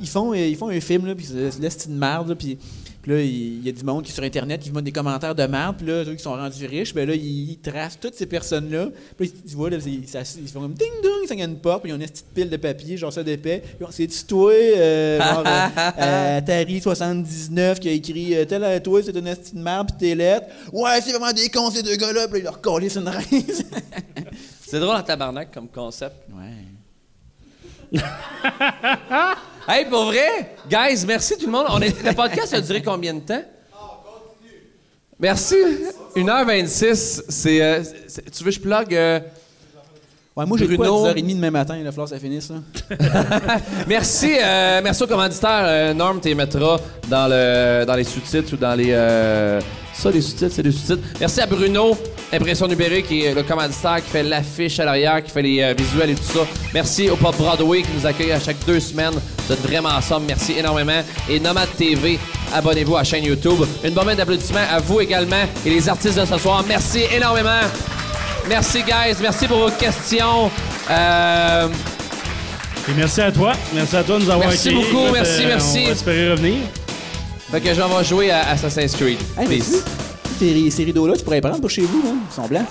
Ils font, euh, ils font un film, là, puis c'est de merde, là, puis, puis là, il y a du monde qui, sur Internet, qui met des commentaires de merde, puis là, ceux qui sont rendus riches, ben là, ils, ils tracent toutes ces personnes-là. Puis là, tu vois, là, ça- ils font comme ding-dong, ils gagnent une porte, puis ils ont une petite pile de papier, genre ça d'épais. Puis on- C'est-tu toi, euh, genre, euh, [laughs] euh, Atari79, qui a écrit euh, tel à toi, c'est une esti de merde, puis tes lettres. Ouais, c'est vraiment des cons, ces deux gars-là, puis là, ils leur collent une raise. C'est drôle en tabarnak comme concept. ouais. [laughs] Hey, pour vrai, guys, merci tout le monde. On est, le podcast a duré combien de temps? Merci. 1h26. C'est, euh, c'est- tu veux que je plug? euh, Ouais, moi, j'ai Bruno? quoi à 10h30 demain matin, falloir que ça finisse, là. [laughs] Merci, euh, merci au commanditaire euh, Norm, tu les mettras dans, le, dans les sous-titres ou dans les. euh, ça, les sous-titres, c'est des sous-titres. Merci à Bruno, Impression numérique, qui est le commanditaire qui fait l'affiche à l'arrière, qui fait les euh, visuels et tout ça. Merci au Pop Broadway qui nous accueille à chaque deux semaines. Vous êtes vraiment ensemble. Merci énormément. Et Nomad TV, abonnez-vous à la chaîne YouTube. Une bonne main d'applaudissements à vous également et les artistes de ce soir. Merci énormément. Merci, guys. Merci pour vos questions. Euh, Et merci à toi. Merci à toi de nous avoir Merci accueillis. beaucoup, merci, euh, merci. On va espérer revenir. Fait que j'en vais jouer à Assassin's Creed. Hey, mais ces, ces rideaux-là, tu pourrais les prendre pour chez vous, hein, ils sont blancs.